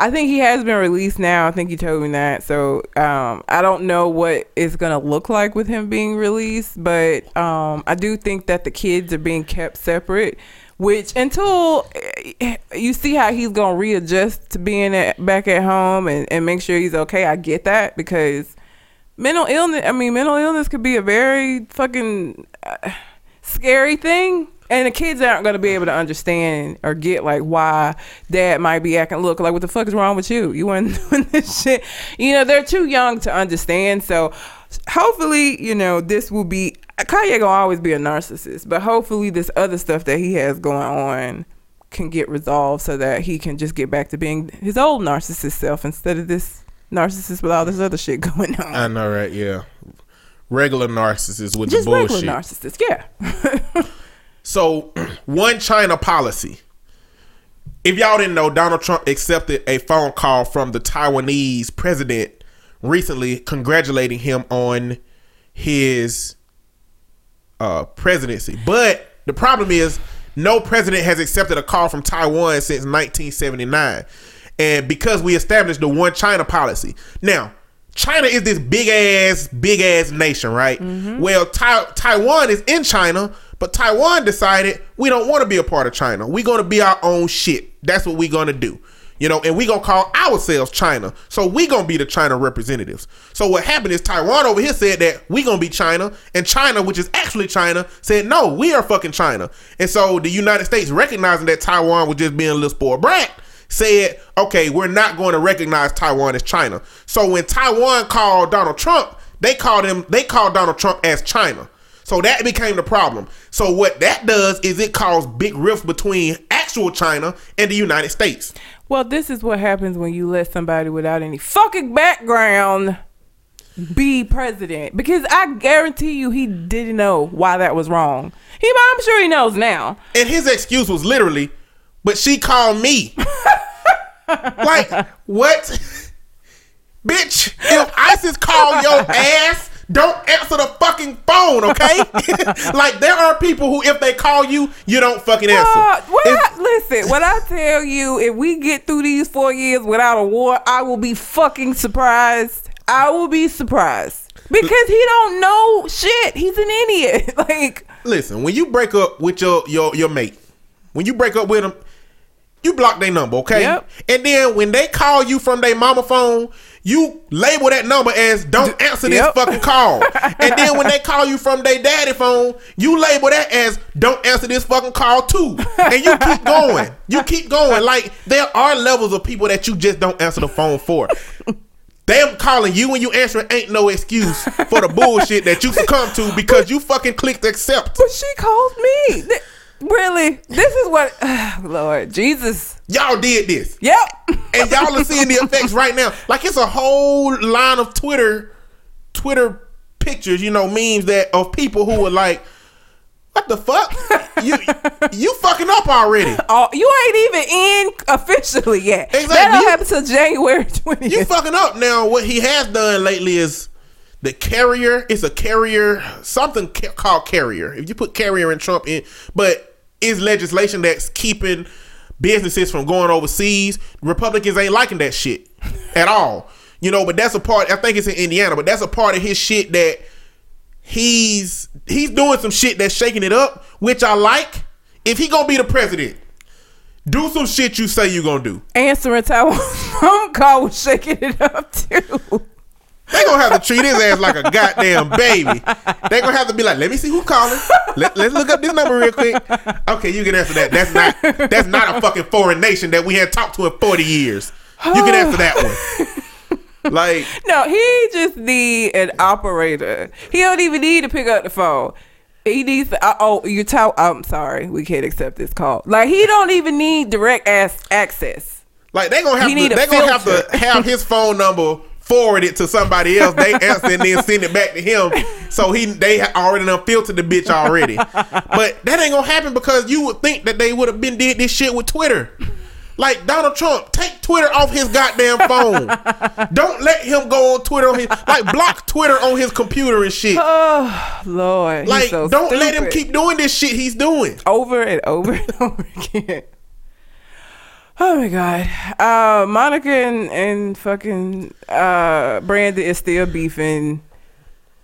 I think he has been released now. I think you told me that. So um, I don't know what it's gonna look like with him being released, but um, I do think that the kids are being kept separate. Which until eh, you see how he's gonna readjust to being at, back at home and, and make sure he's okay, I get that because mental illness. I mean, mental illness could be a very fucking uh, scary thing, and the kids aren't gonna be able to understand or get like why dad might be acting. Look, like what the fuck is wrong with you? You weren't doing this shit. You know, they're too young to understand. So hopefully, you know, this will be. Kanye gonna always be a narcissist, but hopefully, this other stuff that he has going on can get resolved so that he can just get back to being his old narcissist self instead of this narcissist with all this other shit going on. I know, right? Yeah. Regular narcissists with just the bullshit. regular narcissist, yeah. So, one China policy. If y'all didn't know, Donald Trump accepted a phone call from the Taiwanese president recently, congratulating him on his uh, presidency. But the problem is, no president has accepted a call from Taiwan since 1979, and because we established the one China policy. Now, China is this big ass, big ass nation, right? Well, Tai- Taiwan is in China, but Taiwan decided we don't want to be a part of China. We're gonna be our own shit. That's what we're gonna do. You know, and we gonna call ourselves China. So we gonna be the China representatives. So what happened is Taiwan over here said that we gonna be China, and China, which is actually China, said no, we are fucking China. And so the United States, recognizing that Taiwan was just being a little spoiled brat, said, okay, we're not going to recognize Taiwan as China. So when Taiwan called Donald Trump, they called him, they called Donald Trump as China. So that became the problem. So what that does is it caused big rifts between actual China and the United States. Well, this is what happens when you let somebody without any fucking background be president. Because I guarantee you, he didn't know why that was wrong. He, I'm sure he knows now. And his excuse was literally, but she called me. like, what? Bitch, if ISIS called your ass, don't answer the fucking phone, okay? like, there are people who, if they call you, you don't fucking answer. Uh, what If- I, listen, when I tell you, if we get through these four years without a war, I will be fucking surprised. I will be surprised because he don't know shit. He's an idiot. like, Listen, when you break up with your your your mate, when you break up with them, you block their number, okay? Yep. And then when they call you from their mama phone, you label that number as don't answer this Yep. fucking call. and then when they call you from their daddy phone, you label that as don't answer this fucking call too. And you keep going. You keep going. Like there are levels of people that you just don't answer the phone for. Them calling you and you answering ain't no excuse for the bullshit that you succumb to because you fucking clicked accept. but she called me. Really? This is what, Lord Jesus. Y'all did this. Yep. and y'all are seeing the effects right now. Like it's a whole line of Twitter, Twitter pictures, you know, memes that of people who were like, "What the fuck? you you fucking up already? Oh, you ain't even in officially yet. Exactly. That don't You- happen till January 20th. You fucking up." Now, what he has done lately is the carrier. It's a carrier, something ca- called carrier. If you put carrier and Trump in, but is legislation that's keeping businesses from going overseas. Republicans ain't liking that shit at all. You know, but that's a part. I think it's in Indiana, but that's a part of his shit that he's he's doing some shit that's shaking it up, which I like. If he gonna be the president, do some shit you say you gonna do. Answering Taiwan's phone call was shaking it up too. They gonna have to treat his ass like a goddamn baby. They gonna have to be like, let me see who's calling. Let, let's look up this number real quick. Okay, you can answer that. That's not that's not a fucking foreign nation that we had talked to in forty years. You can answer that one. Like No, he just need an operator. He don't even need to pick up the phone. He needs to, uh, oh, you tell. I'm sorry, we can't accept this call. Like he don't even need direct ass access. Like they gonna have He to they gonna have to have his phone number forwarded to somebody else. They answer and then send it back to him. So he they already done filtered the bitch already. But that ain't gonna happen because you would think that they would have been did this shit with Twitter. Like Donald Trump, take Twitter off his goddamn phone. Don't let him go on Twitter. On his, like block Twitter on his computer and shit. Oh Lord, Like so don't let him keep doing this shit he's doing. over and over and over again. Oh my god. Uh Monica and, and fucking uh Brandy is still beefing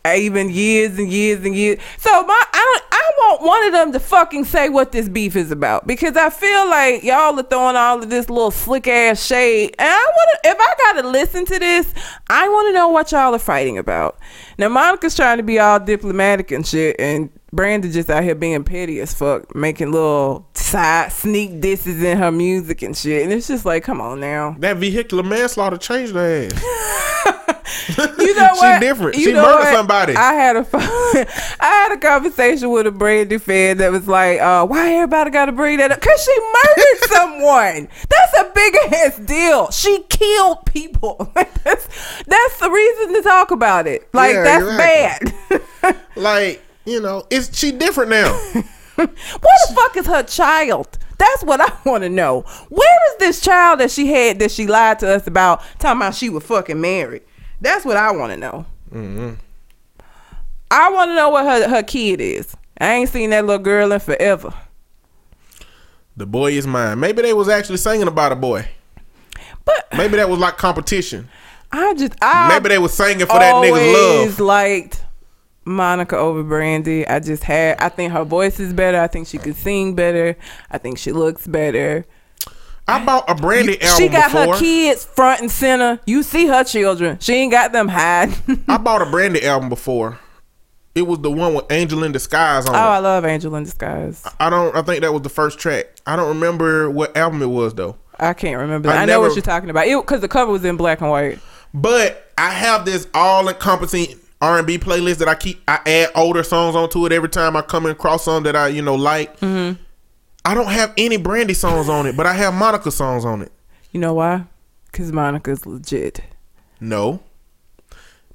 even years and years and years. So my I I want one of them to fucking say what this beef is about because I feel like y'all are throwing all of this little slick ass shade. And I want to if I got to listen to this, I want to know what y'all are fighting about. Now Monica's trying to be all diplomatic and shit and Brandy just out here being petty as fuck, making little side sneak disses in her music and shit. And it's just like, come on now. That vehicular manslaughter changed her ass. You know She what? different. You She murdered what? somebody. I had a I had a conversation with a Brandy fan that was like, uh, "Why everybody got to bring that up? Cause she murdered someone. That's a big ass deal. She killed people. that's that's the reason to talk about it. Like Yeah, that's exactly. bad. like you know, it's she different now. Where the fuck is her child? That's what I want to know. Where is this child that she had that she lied to us about, talking about she was fucking married? That's what I want to know. Mm-hmm. I want to know what her her kid is. I ain't seen that little girl in forever. The boy is mine. Maybe they was actually singing about a boy. But Maybe that was like competition. I just I Maybe they was singing for that nigga's love. liked Monica over Brandy. I just had. I think her voice is better. I think she could sing better. I think she looks better. I bought a Brandy album she got before. her kids front and center. You see her children. She ain't got them hiding. I bought a Brandy album before. It was the one with Angel in Disguise on oh, it. Oh, I love Angel in Disguise. I don't. I think that was the first track. I don't remember what album it was though. I can't remember. I That. I, know never- what you're talking about. It because the cover was in black and white. But I have this all-encompassing R and B playlist that I keep. I add older songs onto it every time I come across some that I you know like. Mm-hmm. I don't have any Brandy songs on it, but I have Monica songs on it. You know why? Because Monica's legit. No,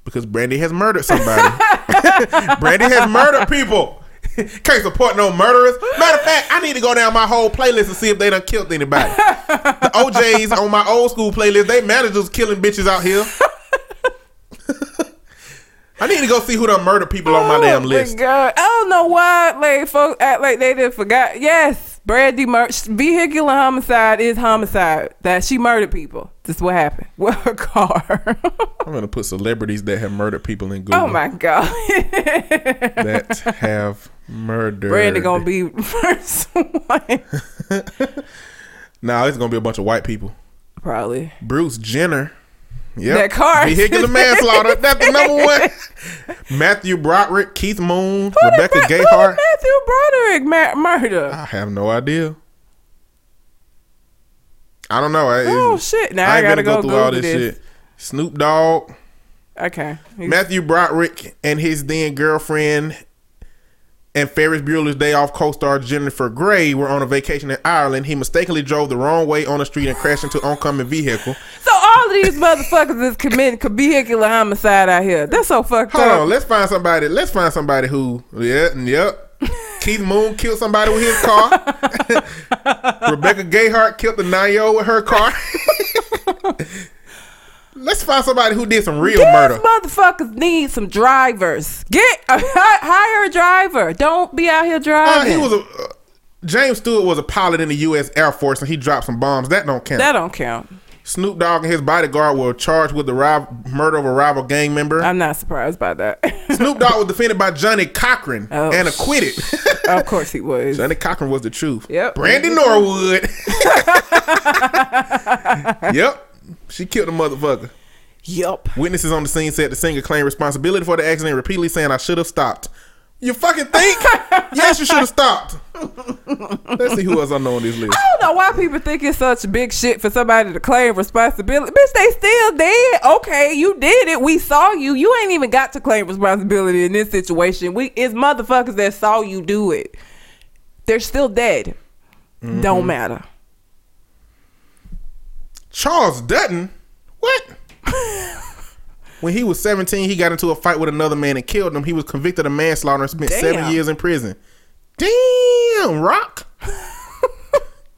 because Brandy has murdered somebody. Brandy has murdered people. Can't support no murderers. Matter of fact, I need to go down my whole playlist and see if they done killed anybody. The OJs on my old school playlist, they managers killing bitches out here. I need to go see who done murdered people on my oh damn list. Oh God. I don't know why like folks act like they didn't forgot. Yes, Brandy mur- vehicular homicide is homicide. That she murdered people. This is what happened with her car. I'm gonna put celebrities that have murdered people in oh Google. oh my God. that have murdered. Brandy gonna be first one. Nah, it's gonna be a bunch of white people. Probably. Bruce Jenner. Yep. That car Vehicular manslaughter. That's the number one. Matthew Broderick, Keith Moon, Who Rebecca Gayhart. Matthew Broderick ma- murder. I have no idea. I don't know. I, Oh shit! Now I, ain't gotta gonna go, through all this. shit. Snoop Dogg, Okay. Matthew Broderick, and his then girlfriend and Ferris Bueller's Day Off co-star Jennifer Grey were on a vacation in Ireland. He mistakenly drove the wrong way on the street and crashed into oncoming vehicle. So all of these motherfuckers is committing vehicular homicide out here. That's so fucked Hold up. Hold on, let's find somebody. Let's find somebody who, yeah, yep. Keith Moon killed somebody with his car. Rebecca Gayhart killed the nine year old with her car. Let's find somebody who did some real murder. These murder. motherfuckers need some drivers. Get hire a driver. Don't be out here Uh, driving. he was a uh, James Stewart was a pilot in the U.S. Air Force and he dropped some bombs. That don't count. that don't count. Snoop Dogg and his bodyguard were charged with the rival, murder of a rival gang member. I'm not surprised by that. Snoop Dogg was defended by Johnnie Cochran Oh, and acquitted. of course he was. Johnnie Cochran was the truth. Yep. Brandy Norwood. yep. She killed a motherfucker. Yup. Witnesses on the scene said the singer claimed responsibility for the accident, repeatedly saying, "I should have stopped." You fucking think? yes, you should have stopped. Let's see who else I know on this list. I don't know why people think it's such big shit for somebody to claim responsibility. Bitch, they still dead. Okay, you did it. We saw you. You ain't even got to claim responsibility in this situation. We it's motherfuckers that saw you do it. They're still dead. Don't mm-hmm. matter. Charles Dutton? What? when he was 17, he got into a fight with another man and killed him. He was convicted of manslaughter and spent seven years in prison. Damn, Roc.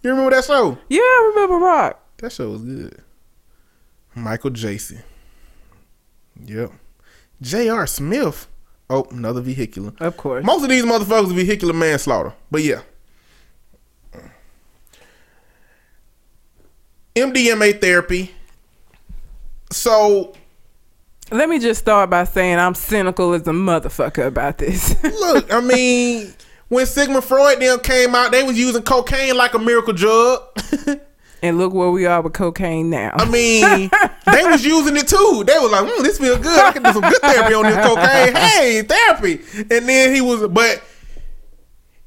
you remember that show? Yeah, I remember Roc. That show was good. Michael Jason. Yep. J.R. Smith. Oh, another vehicular. Of course. Most of these motherfuckers are vehicular manslaughter. But yeah. MDMA therapy. So Let me just start by saying I'm cynical as a motherfucker about this. look, I mean, when Sigmund Freud them came out, they was using cocaine like a miracle drug. and look where we are with cocaine now. I mean, they was using it too. They was like, mm, "This feel good. I can do some good therapy on this cocaine." Hey, therapy. And then he was, but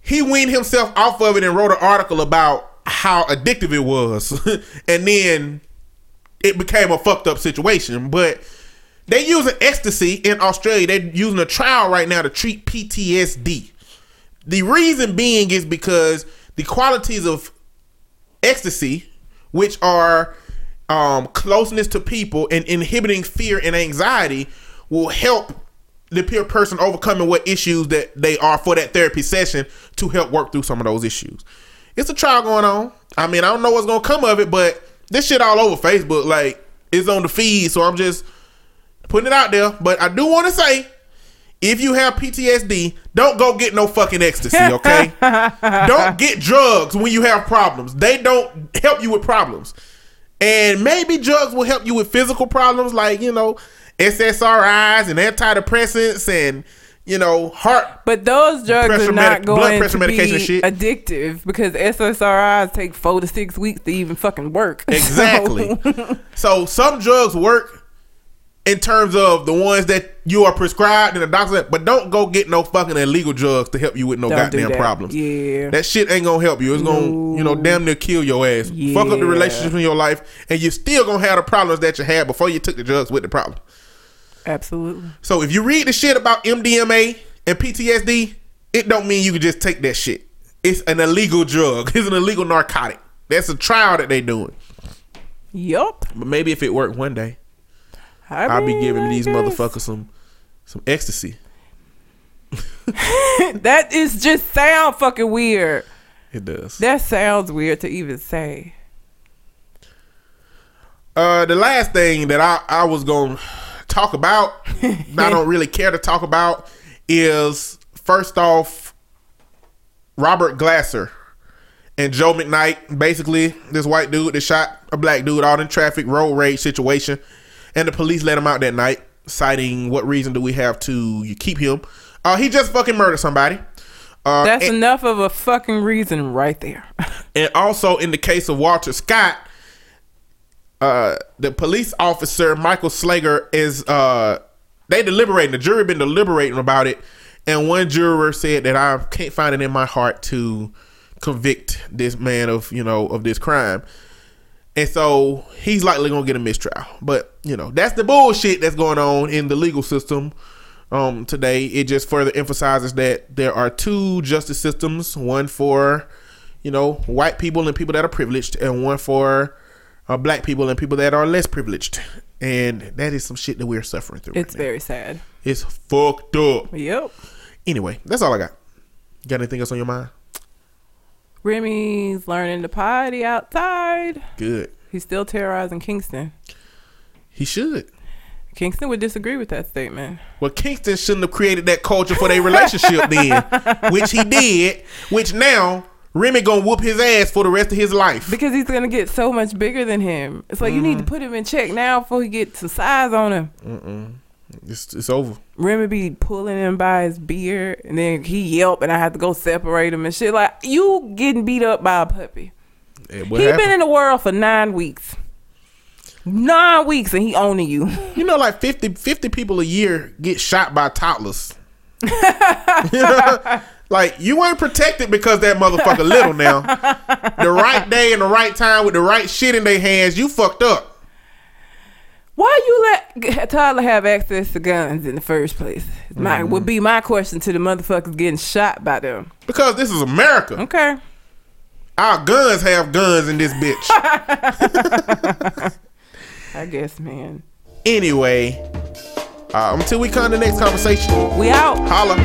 he weaned himself off of it and wrote an article about how addictive it was, and then it became a fucked up situation. But they using ecstasy in Australia. They're using a trial right now to treat PTSD. The reason being is because the qualities of ecstasy, which are um, closeness to people and inhibiting fear and anxiety, will help the peer person overcoming what issues that they are for that therapy session to help work through some of those issues. It's a trial going on. I mean, I don't know what's gonna come of it, but this shit all over Facebook, like it's on the feed, so I'm just putting it out there. But I do want to say, if you have PTSD, don't go get no fucking ecstasy, okay? don't get drugs when you have problems. They don't help you with problems. And maybe drugs will help you with physical problems like, you know, SSRIs and antidepressants and, you know, heart. But those drugs Pressure are not medic- going pressure to medication be shit. addictive because SSRIs take four to six weeks to even fucking work. Exactly. So- so some drugs work in terms of the ones that you are prescribed and the doctor but don't go get no fucking illegal drugs to help you with no Don't goddamn problems. Yeah. That shit ain't gonna help you. It's gonna, you know, damn near kill your ass. Fuck up the Yeah. relationships in your life, and you still gonna have the problems that you had before you took the drugs with the problem. Absolutely. So if you read the shit about MDMA and PTSD, it don't mean you can just take that shit. It's an illegal drug. It's an illegal narcotic. That's a trial that they doing. Yup. But maybe if it worked one day, I I'll be giving I these guess. motherfuckers some some ecstasy. that is just sound fucking weird. It does. That sounds weird to even say. Uh, the last thing that I, I was gonna talk about, I don't really care to talk about, is first off, Robert Glasser and Joe McKnight. Basically, this white dude that shot a black dude out in traffic, road rage situation, and the police let him out that night, citing what reason do we have to keep him? Uh, he just fucking murdered somebody. Uh, That's and- enough of a fucking reason right there. and also in the case of Walter Scott, uh, the police officer Michael Slager is uh, they deliberating. The jury been deliberating about it, and one juror said that I can't find it in my heart to convict this man of you know of this crime. And so he's likely gonna get a mistrial. But you know, that's the bullshit that's going on in the legal system um today. It just further emphasizes that there are two justice systems, one for, you know, white people and people that are privileged, and one for uh, black people and people that are less privileged. And that is some shit that we're suffering through. It's right now. very sad. it's fucked up. Yep. Anyway, that's all I got. Got anything else on your mind? Remy's learning to potty outside. Good. He's still terrorizing Kingston. He should. Kingston would disagree with that statement. Well, Kingston shouldn't have created that culture for their relationship then, which he did. Which now Remy gonna whoop his ass for the rest of his life. Because he's gonna get so much bigger than him. It's like you need to Mm-hmm. put him in check now before he gets some size on him. Mm. It's, it's over. Remy be pulling him by his beard, and then he yelp, and I have to go separate him and shit. Like you getting beat up by a puppy. Eh, he happened? been in the world for nine weeks. Nine weeks and he owning you. You know, like 50, 50 people a year get shot by toddlers. like you ain't protected because that motherfucker little now. The right day and the right time with the right shit in their hands, you fucked up. Why you let Tyler have access to guns in the first place? My Mm-hmm. would be my question to the motherfuckers getting shot by them. Because this is America. Okay. Our guns have guns in this bitch. I guess, man. anyway, uh, until we come to the next conversation, We out. holla.